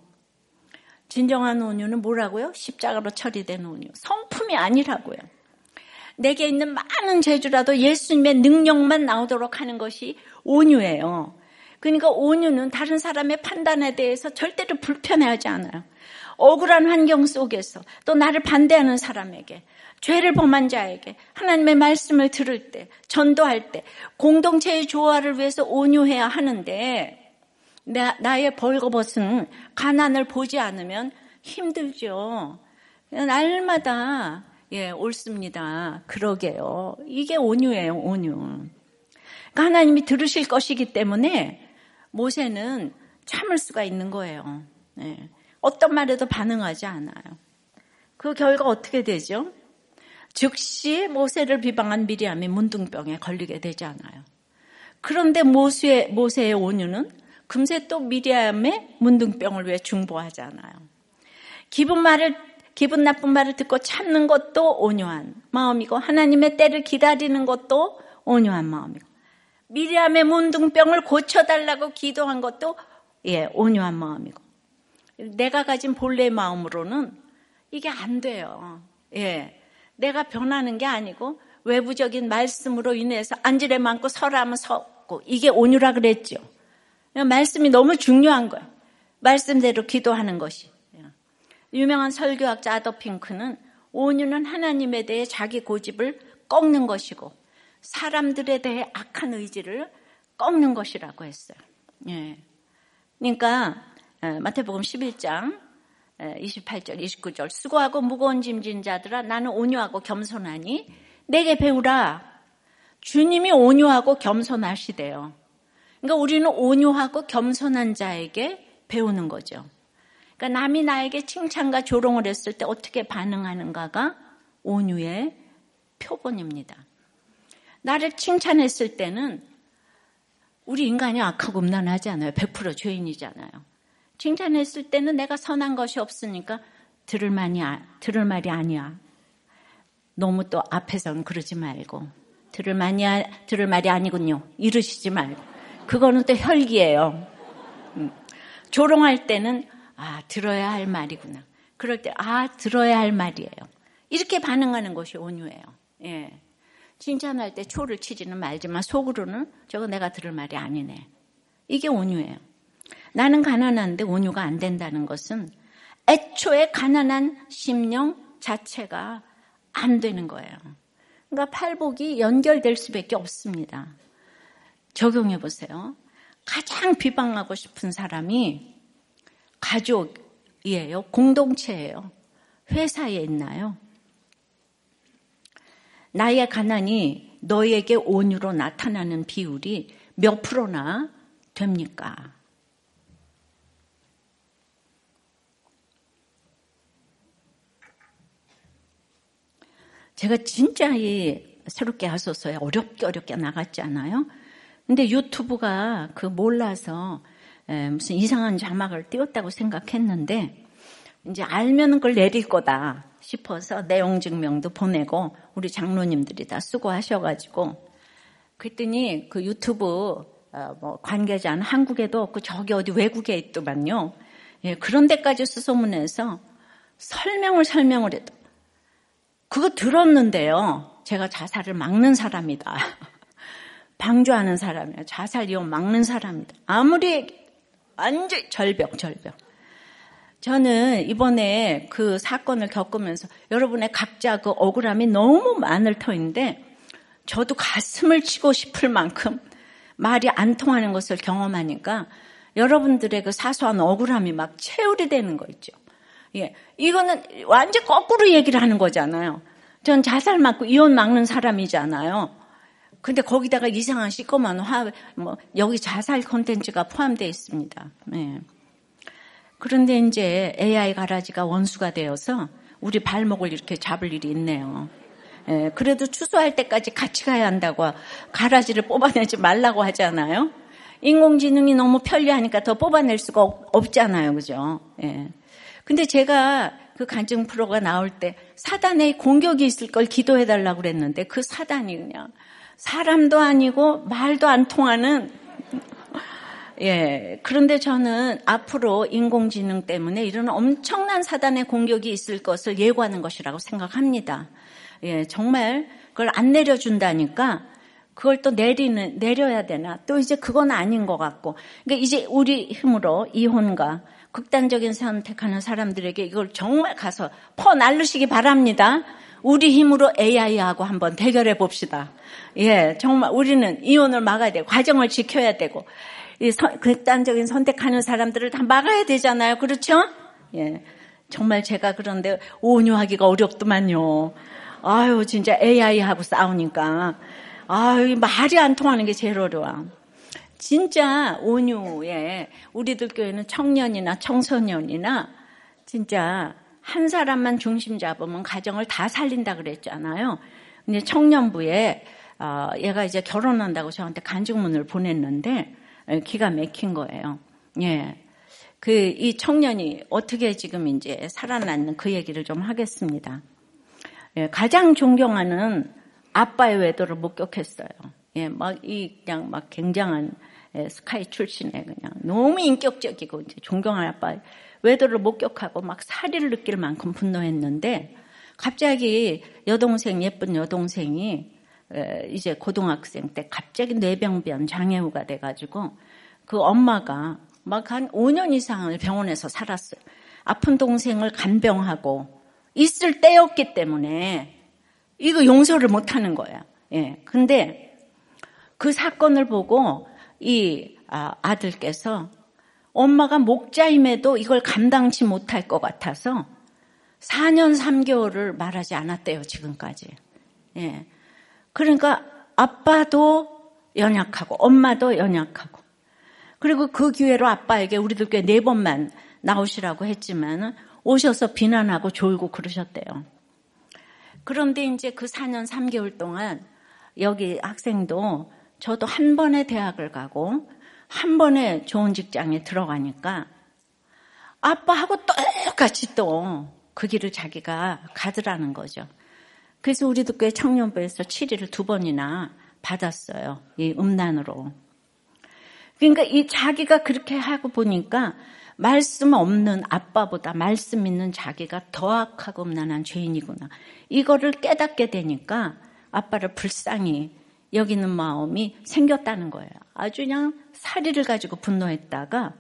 진정한 온유는 뭐라고요? 십자가로 처리된 온유. 성품이 아니라고요. 내게 있는 많은 재주라도 예수님의 능력만 나오도록 하는 것이 온유예요. 그러니까 온유는 다른 사람의 판단에 대해서 절대로 불편해하지 않아요. 억울한 환경 속에서 또 나를 반대하는 사람에게 죄를 범한 자에게 하나님의 말씀을 들을 때 전도할 때 공동체의 조화를 위해서 온유해야 하는데 나, 나의 벌거벗은 가난을 보지 않으면 힘들죠. 날마다 예, 옳습니다. 그러게요. 이게 온유예요, 온유. 그러니까 하나님이 들으실 것이기 때문에 모세는 참을 수가 있는 거예요. 예. 어떤 말에도 반응하지 않아요. 그 결과 어떻게 되죠? 즉시 모세를 비방한 미리암이 문둥병에 걸리게 되지 않아요. 그런데 모세의, 모세의 온유는 금세 또 미리암의 문둥병을 왜 중보하잖아요. 기분 말을 기분 나쁜 말을 듣고 참는 것도 온유한 마음이고 하나님의 때를 기다리는 것도 온유한 마음이고 미리암의 문둥병을 고쳐달라고 기도한 것도 예 온유한 마음이고 내가 가진 본래 마음으로는 이게 안 돼요. 예 내가 변하는 게 아니고 외부적인 말씀으로 인해서 앉으래 많고 서라면 섰고 이게 온유라 그랬죠. 말씀이 너무 중요한 거예요. 말씀대로 기도하는 것이. 유명한 설교학자 아더 핑크는 온유는 하나님에 대해 자기 고집을 꺾는 것이고 사람들에 대해 악한 의지를 꺾는 것이라고 했어요. 예. 그러니까 마태복음 11장 28절, 29절 수고하고 무거운 짐진 자들아 나는 온유하고 겸손하니 내게 배우라. 주님이 온유하고 겸손하시대요. 그러니까 우리는 온유하고 겸손한 자에게 배우는 거죠. 그러니까 남이 나에게 칭찬과 조롱을 했을 때 어떻게 반응하는가가 온유의 표본입니다. 나를 칭찬했을 때는 우리 인간이 악하고 음란하지 않아요. 100% 죄인이잖아요. 칭찬했을 때는 내가 선한 것이 없으니까 들을 말이, 들을 말이 아니야. 너무 또 앞에선 그러지 말고 들을 말이, 들을 말이 아니군요. 이러시지 말고 그거는 또 혈기예요. 음. 조롱할 때는 아 들어야 할 말이구나. 그럴 때 아 들어야 할 말이에요. 이렇게 반응하는 것이 온유예요. 예. 칭찬할 때 초를 치지는 말지만 속으로는 저거 내가 들을 말이 아니네. 이게 온유예요. 나는 가난한데 온유가 안 된다는 것은 애초에 가난한 심령 자체가 안 되는 거예요. 그러니까 팔복이 연결될 수밖에 없습니다. 적용해 보세요. 가장 비방하고 싶은 사람이 가족이에요. 공동체예요. 회사에 있나요? 나의 가난이 너에게 온유로 나타나는 비율이 몇 프로나 됩니까? 제가 진짜 이 새롭게 하소서에 어렵게 어렵게 나갔지 않아요? 근데 유튜브가 그 몰라서 무슨 이상한 자막을 띄웠다고 생각했는데 이제 알면 그걸 내릴 거다 싶어서 내용 증명도 보내고 우리 장로님들이 다 수고하셔가지고 그랬더니 그 유튜브 어, 뭐 관계자는 한국에도 없고 저기 어디 외국에 있더만요. 예, 그런 데까지 수소문해서 설명을 설명을 해도 그거 들었는데요. 제가 자살을 막는 사람이다. 방조하는 사람이에요. 자살 이용 막는 사람이다. 아무리 완전 절벽, 절벽. 저는 이번에 그 사건을 겪으면서 여러분의 각자 그 억울함이 너무 많을 터인데 저도 가슴을 치고 싶을 만큼 말이 안 통하는 것을 경험하니까 여러분들의 그 사소한 억울함이 막 채울이 되는 거 있죠. 예. 이거는 완전 거꾸로 얘기를 하는 거잖아요. 전 자살 맞고 이혼 막는 사람이잖아요. 근데 거기다가 이상한 시꺼먼 화, 뭐, 여기 자살 콘텐츠가 포함되어 있습니다. 예. 그런데 이제 AI 가라지가 원수가 되어서 우리 발목을 이렇게 잡을 일이 있네요. 예, 그래도 추수할 때까지 같이 가야 한다고 가라지를 뽑아내지 말라고 하잖아요. 인공지능이 너무 편리하니까 더 뽑아낼 수가 없, 잖아요 그죠? 예. 근데 제가 그 간증 프로가 나올 때 사단의 공격이 있을 걸 기도해 달라고 그랬는데 그 사단이 그냥 사람도 아니고 말도 안 통하는 예. 그런데 저는 앞으로 인공지능 때문에 이런 엄청난 사단의 공격이 있을 것을 예고하는 것이라고 생각합니다. 예. 정말 그걸 안 내려준다니까 그걸 또 내리는, 내려야 되나? 또 이제 그건 아닌 것 같고. 그러니까 이제 우리 힘으로 이혼과 극단적인 선택하는 사람들에게 이걸 정말 가서 퍼 날르시기 바랍니다. 우리 힘으로 AI하고 한번 대결해 봅시다. 예, 정말 우리는 이혼을 막아야 되고, 과정을 지켜야 되고, 이 선, 극단적인 선택하는 사람들을 다 막아야 되잖아요. 그렇죠? 예. 정말 제가 그런데 온유하기가 어렵더만요. 아유, 진짜 AI하고 싸우니까. 아유, 말이 안 통하는 게 제일 어려워. 진짜 온유에 우리들 교회는 청년이나 청소년이나 진짜 한 사람만 중심 잡으면 가정을 다 살린다 그랬잖아요. 근데 청년부에 어, 얘가 이제 결혼한다고 저한테 간증문을 보냈는데 기가 막힌 거예요. 예. 그 이 청년이 어떻게 지금 이제 살아났는 그 얘기를 좀 하겠습니다. 예, 가장 존경하는 아빠의 외도를 목격했어요. 예, 막 이 그냥 막 굉장한 예, 스카이 출신의 그냥 너무 인격적이고 이제 존경할 아빠 외도를 목격하고 막 사리를 느낄 만큼 분노했는데 갑자기 여동생 예쁜 여동생이 이제 고등학생 때 갑자기 뇌병변 장애우가 돼가지고 그 엄마가 막 한 5년 이상을 병원에서 살았어요. 아픈 동생을 간병하고 있을 때였기 때문에 이거 용서를 못 하는 거야. 예. 근데 그 사건을 보고 이 아, 아들께서 엄마가 목자임에도 이걸 감당치 못할 것 같아서 4년 3개월을 말하지 않았대요, 지금까지. 예. 그러니까 아빠도 연약하고 엄마도 연약하고 그리고 그 기회로 아빠에게 우리들 꽤네 번만 나오시라고 했지만 오셔서 비난하고 졸고 그러셨대요. 그런데 이제 그 4년 3개월 동안 여기 학생도 저도 한 번에 대학을 가고 한 번에 좋은 직장에 들어가니까 아빠하고 똑같이 또 그 길을 자기가 가더라는 거죠. 그래서 우리도 꽤 청년부에서 치리를 두 번이나 받았어요. 이 음란으로. 그러니까 이 자기가 그렇게 하고 보니까 말씀 없는 아빠보다 말씀 있는 자기가 더 악하고 음란한 죄인이구나. 이거를 깨닫게 되니까 아빠를 불쌍히 여기는 마음이 생겼다는 거예요. 아주 그냥 사리를 가지고 분노했다가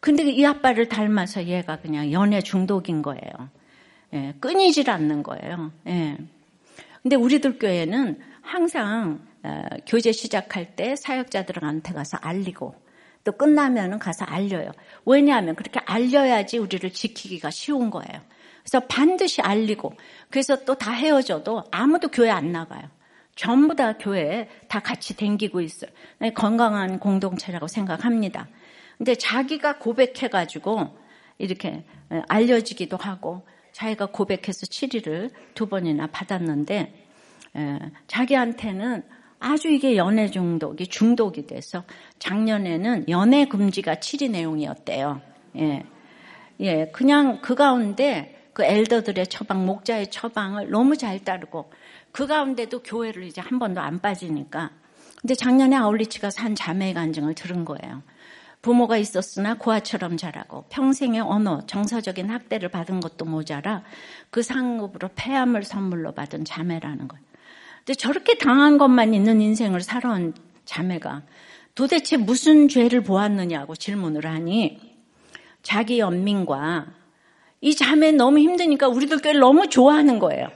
근데 이 아빠를 닮아서 얘가 그냥 연애 중독인 거예요. 예, 끊이질 않는 거예요. 예. 근데 우리들 교회는 항상 어, 교제 시작할 때 사역자들한테 가서 알리고 또 끝나면 가서 알려요. 왜냐하면 그렇게 알려야지 우리를 지키기가 쉬운 거예요. 그래서 반드시 알리고 그래서 또 다 헤어져도 아무도 교회 안 나가요. 전부 다 교회에 다 같이 댕기고 있어요. 네, 건강한 공동체라고 생각합니다. 근데 자기가 고백해가지고 이렇게 알려지기도 하고 자기가 고백해서 치리를 두 번이나 받았는데 자기한테는 아주 이게 연애 중독이 중독이 돼서 작년에는 연애 금지가 치리 내용이었대요. 예. 예, 그냥 그 가운데 그 엘더들의 처방, 목자의 처방을 너무 잘 따르고 그 가운데도 교회를 이제 한 번도 안 빠지니까. 근데 작년에 아울리치가 산 자매의 간증을 들은 거예요. 부모가 있었으나 고아처럼 자라고 평생의 언어, 정서적인 학대를 받은 것도 모자라 그 상급으로 폐암을 선물로 받은 자매라는 거예요. 근데 저렇게 당한 것만 있는 인생을 살아온 자매가 도대체 무슨 죄를 보았느냐고 질문을 하니 자기 연민과 이 자매 너무 힘드니까 우리들 교회를 너무 좋아하는 거예요.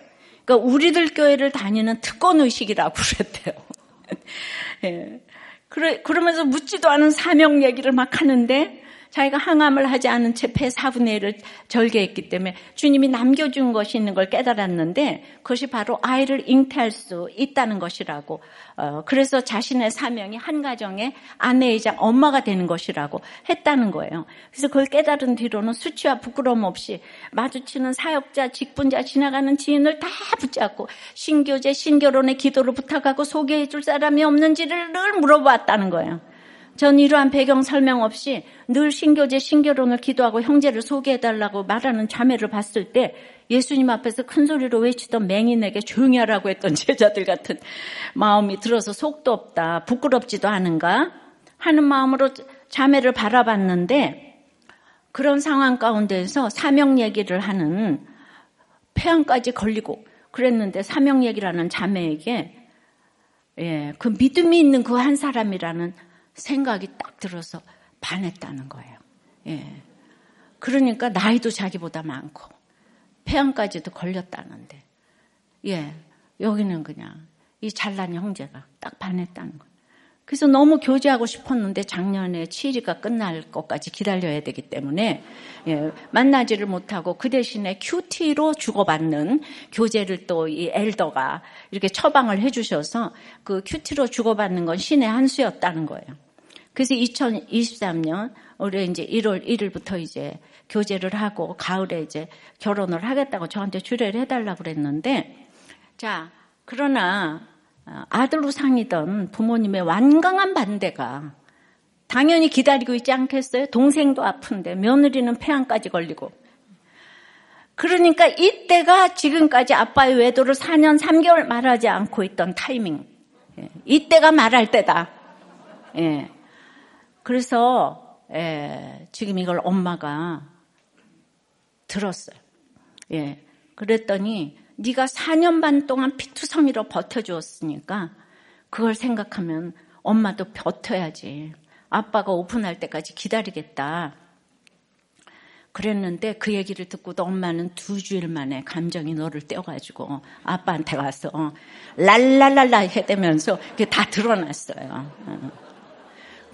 그러니까 우리들 교회를 다니는 특권 의식이라고 그랬대요. 예. 그래, 그러면서 묻지도 않은 사명 얘기를 막 하는데 자기가 항암을 하지 않은 채 폐 4분의 1을 절개했기 때문에 주님이 남겨준 것이 있는 걸 깨달았는데 그것이 바로 아이를 잉태할 수 있다는 것이라고 어, 그래서 자신의 사명이 한 가정의 아내이자 엄마가 되는 것이라고 했다는 거예요. 그래서 그걸 깨달은 뒤로는 수치와 부끄러움 없이 마주치는 사역자, 직분자, 지나가는 지인을 다 붙잡고 신교제, 신결혼의 기도를 부탁하고 소개해 줄 사람이 없는지를 늘 물어봤다는 거예요. 전 이러한 배경 설명 없이 늘 신교제 신결혼을 기도하고 형제를 소개해달라고 말하는 자매를 봤을 때 예수님 앞에서 큰 소리로 외치던 맹인에게 조용히 하라고 했던 제자들 같은 마음이 들어서 속도 없다, 부끄럽지도 않은가 하는 마음으로 자매를 바라봤는데 그런 상황 가운데서 사명 얘기를 하는 폐암까지 걸리고 그랬는데 사명 얘기라는 자매에게 예, 그 믿음이 있는 그 한 사람이라는 생각이 딱 들어서 반했다는 거예요. 예. 그러니까 나이도 자기보다 많고 폐암까지도 걸렸다는데 예 여기는 그냥 이 잘난 형제가 딱 반했다는 거예요. 그래서 너무 교제하고 싶었는데 작년에 치리가 끝날 것까지 기다려야 되기 때문에 예, 만나지를 못하고 그 대신에 큐티로 주고받는 교제를 또 이 엘더가 이렇게 처방을 해주셔서 그 큐티로 주고받는 건 신의 한 수였다는 거예요. 그래서 2023년 올해 이제 1월 1일부터 이제 교제를 하고 가을에 이제 결혼을 하겠다고 저한테 주례를 해달라고 그랬는데 자 그러나 어, 아들로 상이던 부모님의 완강한 반대가 당연히 기다리고 있지 않겠어요? 동생도 아픈데 며느리는 폐암까지 걸리고 그러니까 이때가 지금까지 아빠의 외도를 4년 3개월 말하지 않고 있던 타이밍 예, 이때가 말할 때다. 예. 그래서 예, 지금 이걸 엄마가 들었어요. 예. 그랬더니 네가 4년 반 동안 피투성이로 버텨주었으니까 그걸 생각하면 엄마도 버텨야지. 아빠가 오픈할 때까지 기다리겠다. 그랬는데 그 얘기를 듣고도 엄마는 두 주일 만에 감정이 너를 떼어가지고 아빠한테 가서 랄랄랄라 해대면서 그게 다 드러났어요.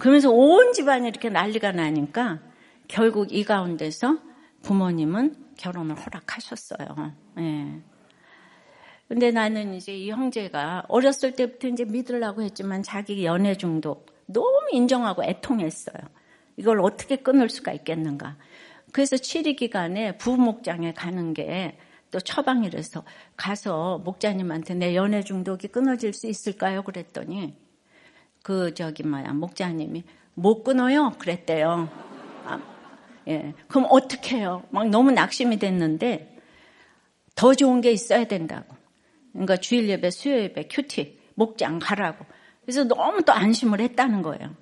어. 그러면서 온 집안이 이렇게 난리가 나니까 결국 이 가운데서 부모님은 결혼을 허락하셨어요. 예. 근데 나는 이제 이 형제가 어렸을 때부터 이제 믿으려고 했지만 자기 연애 중독 너무 인정하고 애통했어요. 이걸 어떻게 끊을 수가 있겠는가. 그래서 치리 기간에 부목장에 가는 게 또 처방이라서 가서 목자님한테 내 연애 중독이 끊어질 수 있을까요? 그랬더니 그 저기 뭐야 목자님이 못 끊어요. 그랬대요. 아, 예. 그럼 어떻게 해요? 막 너무 낙심이 됐는데 더 좋은 게 있어야 된다고. 그러니까 주일 예배, 수요 예배, 큐티, 목장 가라고. 그래서 너무 또 안심을 했다는 거예요.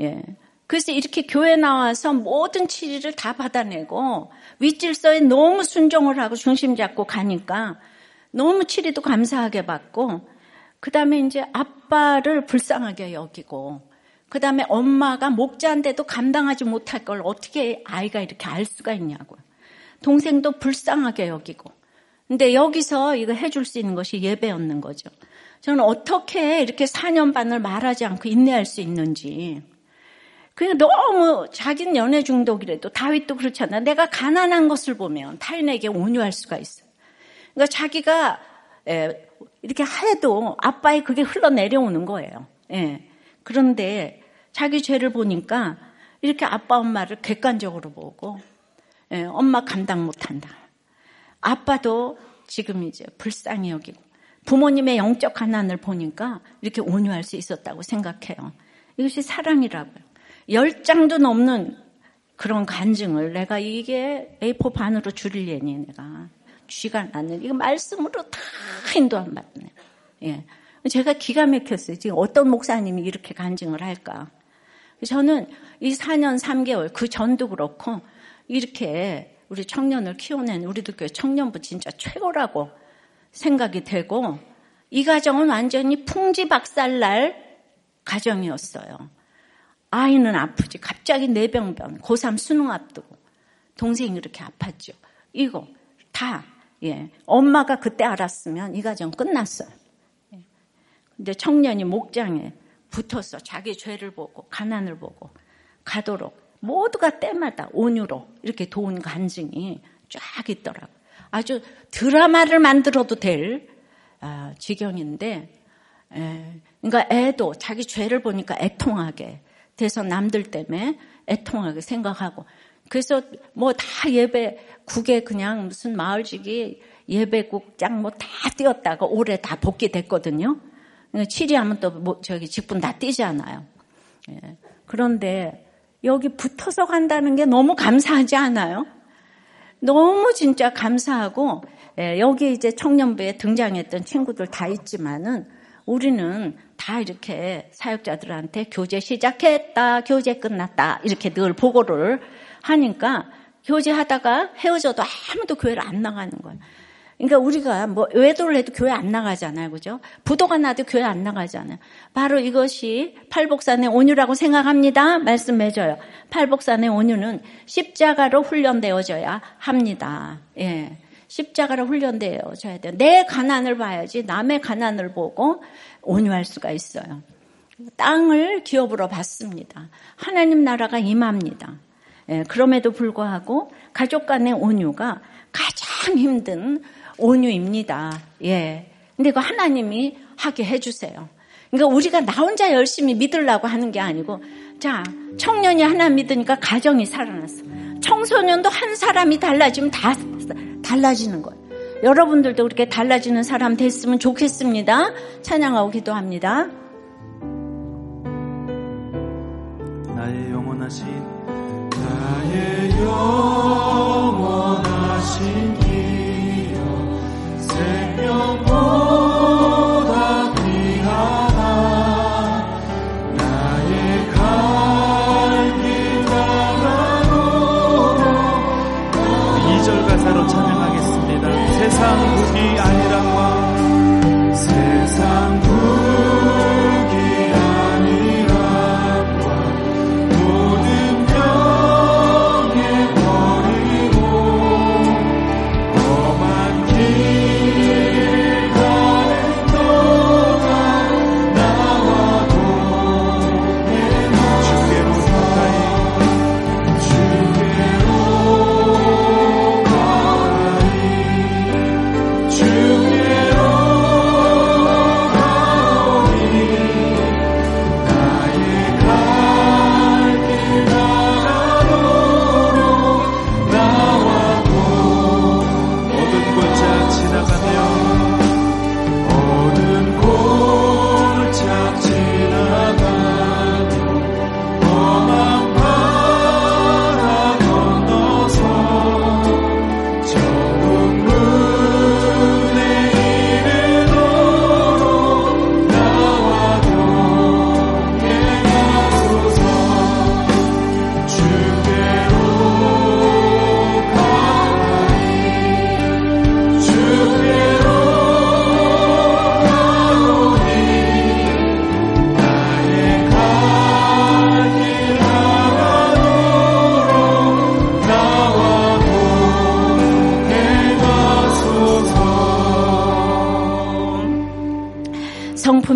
예. 그래서 이렇게 교회 나와서 모든 치리를 다 받아내고 윗질서에 너무 순종을 하고 중심 잡고 가니까 너무 치리도 감사하게 받고 그 다음에 이제 아빠를 불쌍하게 여기고 그 다음에 엄마가 목자인데도 감당하지 못할 걸 어떻게 아이가 이렇게 알 수가 있냐고요. 동생도 불쌍하게 여기고. 근데 여기서 이거 해줄 수 있는 것이 예배였는 거죠. 저는 어떻게 이렇게 4년 반을 말하지 않고 인내할 수 있는지. 그냥 너무 자기는 연애 중독이래도 다윗도 그렇잖아. 내가 가난한 것을 보면 타인에게 온유할 수가 있어요. 그러니까 자기가 예, 이렇게 해도 아빠의 그게 흘러내려오는 거예요. 예. 그런데 자기 죄를 보니까 이렇게 아빠 엄마를 객관적으로 보고 예, 엄마 감당 못한다. 아빠도 지금 이제 불쌍히 여기고 부모님의 영적 가난을 보니까 이렇게 온유할 수 있었다고 생각해요. 이것이 사랑이라고요. 열 장도 넘는 그런 간증을 내가 이게 A4 반으로 줄이려니 내가 쥐가 나는 이거 말씀으로 다 인도 안 받네. 예. 제가 기가 막혔어요. 지금 어떤 목사님이 이렇게 간증을 할까. 저는 이 4년 3개월 그 전도 그렇고 이렇게 우리 청년을 키워낸 우리도 교회 청년부 진짜 최고라고 생각이 되고 이 가정은 완전히 풍지박살날 가정이었어요. 아이는 아프지. 갑자기 뇌병변, 고3 수능 앞두고. 동생이 이렇게 아팠죠. 이거 다, 예. 엄마가 그때 알았으면 이 가정 끝났어요. 예. 근데 청년이 목장에 붙어서 자기 죄를 보고, 가난을 보고, 가도록 모두가 때마다 온유로 이렇게 도운 간증이 쫙 있더라고요. 아주 드라마를 만들어도 될 아, 지경인데, 에, 그러니까 애도 자기 죄를 보니까 애통하게 돼서 남들 때문에 애통하게 생각하고 그래서 뭐 다 예배 국에 그냥 무슨 마을직이 예배국장 뭐 다 뛰었다가 올해 다 복귀됐거든요. 치리하면 또 뭐 저기 직분 다 뛰잖아요. 예. 그런데 여기 붙어서 간다는 게 너무 감사하지 않아요? 너무 진짜 감사하고 예, 여기 이제 청년부에 등장했던 친구들 다 있지만은 우리는 다 이렇게 사역자들한테 교제 시작했다, 교제 끝났다, 이렇게 늘 보고를 하니까 교제하다가 헤어져도 아무도 교회를 안 나가는 거예요. 그러니까 우리가 뭐 외도를 해도 교회 안 나가잖아요. 그죠? 부도가 나도 교회 안 나가잖아요. 바로 이것이 팔복산의 온유라고 생각합니다. 말씀해줘요. 팔복산의 온유는 십자가로 훈련되어져야 합니다. 예. 십자가로 훈련되어져야 돼요. 내 가난을 봐야지 남의 가난을 보고 온유할 수가 있어요. 땅을 기업으로 받습니다. 하나님 나라가 임합니다. 예, 그럼에도 불구하고 가족 간의 온유가 가장 힘든 온유입니다. 예. 근데 그 하나님이 하게 해주세요. 그러니까 우리가 나 혼자 열심히 믿으려고 하는 게 아니고, 자, 청년이 하나 믿으니까 가정이 살아났어. 청소년도 한 사람이 달라지면 다 달라지는 거예요. 여러분들도 그렇게 달라지는 사람 됐으면 좋겠습니다. 찬양하고 기도합니다. 나의 영원하신 영원하신 기여 생명 보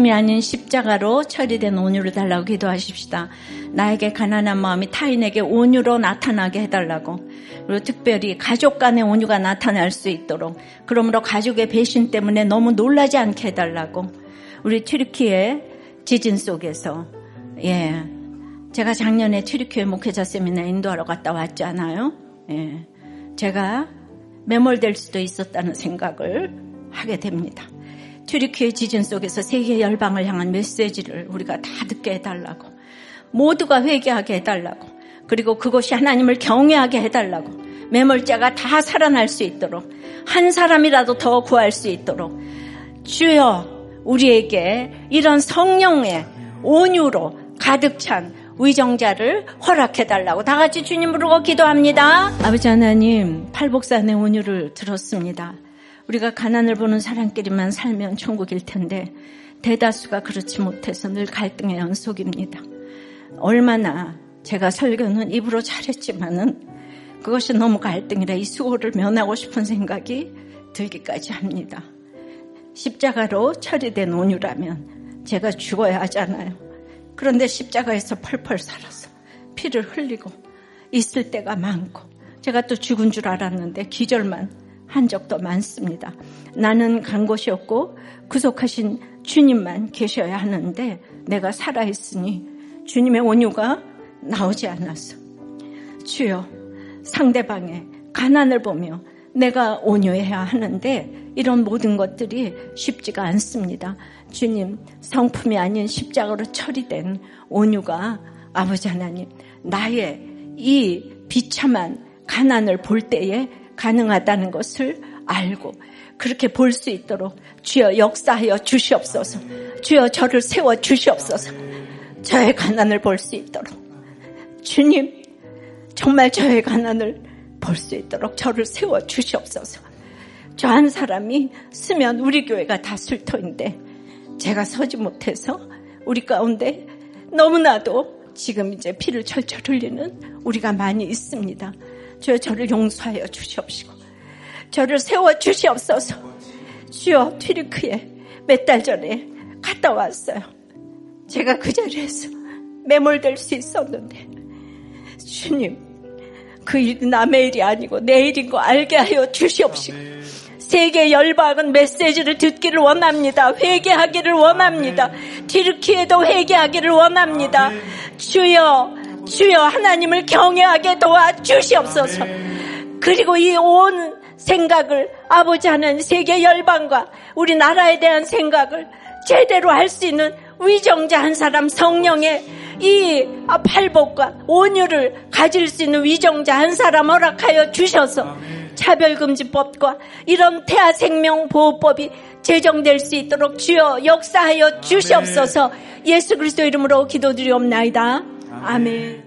성품이 아닌 십자가로 처리된 온유를 달라고 기도하십시다. 나에게 가난한 마음이 타인에게 온유로 나타나게 해달라고. 그리고 특별히 가족 간의 온유가 나타날 수 있도록. 그러므로 가족의 배신 때문에 너무 놀라지 않게 해달라고. 우리 튀르키의 지진 속에서, 예. 제가 작년에 튀르키의 목회자 세미나 인도하러 갔다 왔잖아요. 예. 제가 매몰될 수도 있었다는 생각을 하게 됩니다. 튀르키의 지진 속에서 세계 열방을 향한 메시지를 우리가 다 듣게 해달라고. 모두가 회개하게 해달라고. 그리고 그것이 하나님을 경외하게 해달라고. 매몰자가 다 살아날 수 있도록. 한 사람이라도 더 구할 수 있도록. 주여, 우리에게 이런 성령의 온유로 가득 찬 위정자를 허락해달라고 다 같이 주님 부르고 기도합니다. 아버지 하나님, 팔복산의 온유를 들었습니다. 우리가 가난을 보는 사람끼리만 살면 천국일 텐데 대다수가 그렇지 못해서 늘 갈등의 연속입니다. 얼마나 제가 설교는 입으로 잘했지만은 그것이 너무 갈등이라 이 수고를 면하고 싶은 생각이 들기까지 합니다. 십자가로 처리된 온유라면 제가 죽어야 하잖아요. 그런데 십자가에서 펄펄 살아서 피를 흘리고 있을 때가 많고 제가 또 죽은 줄 알았는데 기절만 한 적도 많습니다. 나는 간 곳이 없고 구속하신 주님만 계셔야 하는데 내가 살아있으니 주님의 온유가 나오지 않았어. 주여 상대방의 가난을 보며 내가 온유해야 하는데 이런 모든 것들이 쉽지가 않습니다. 주님 성품이 아닌 십자가로 처리된 온유가 아버지 하나님 나의 이 비참한 가난을 볼 때에 가능하다는 것을 알고 그렇게 볼 수 있도록 주여 역사하여 주시옵소서. 주여 저를 세워 주시옵소서. 저의 가난을 볼 수 있도록. 주님, 정말 저의 가난을 볼 수 있도록 저를 세워 주시옵소서. 저 한 사람이 쓰면 우리 교회가 다 술터인데 제가 서지 못해서 우리 가운데 너무나도 지금 이제 피를 철철 흘리는 우리가 많이 있습니다. 주여 저를 용서하여 주시옵시고 저를 세워 주시옵소서. 주여 튀르크에 몇 달 전에 갔다 왔어요. 제가 그 자리에서 매몰될 수 있었는데 주님 그 일이 남의 일이 아니고 내 일인 거 알게 하여 주시옵시고 세계 열방은 메시지를 듣기를 원합니다. 회개하기를 원합니다. 튀르키에도 회개하기를 원합니다. 주여 주여 하나님을 경외하게 도와주시옵소서. 그리고 이 온 생각을 아버지 하는 세계 열방과 우리 나라에 대한 생각을 제대로 할 수 있는 위정자 한 사람 성령의 이 팔복과 온유를 가질 수 있는 위정자 한 사람 허락하여 주셔서 차별금지법과 이런 태아생명보호법이 제정될 수 있도록 주여 역사하여 주시옵소서 예수 그리스도 이름으로 기도드리옵나이다. 아멘.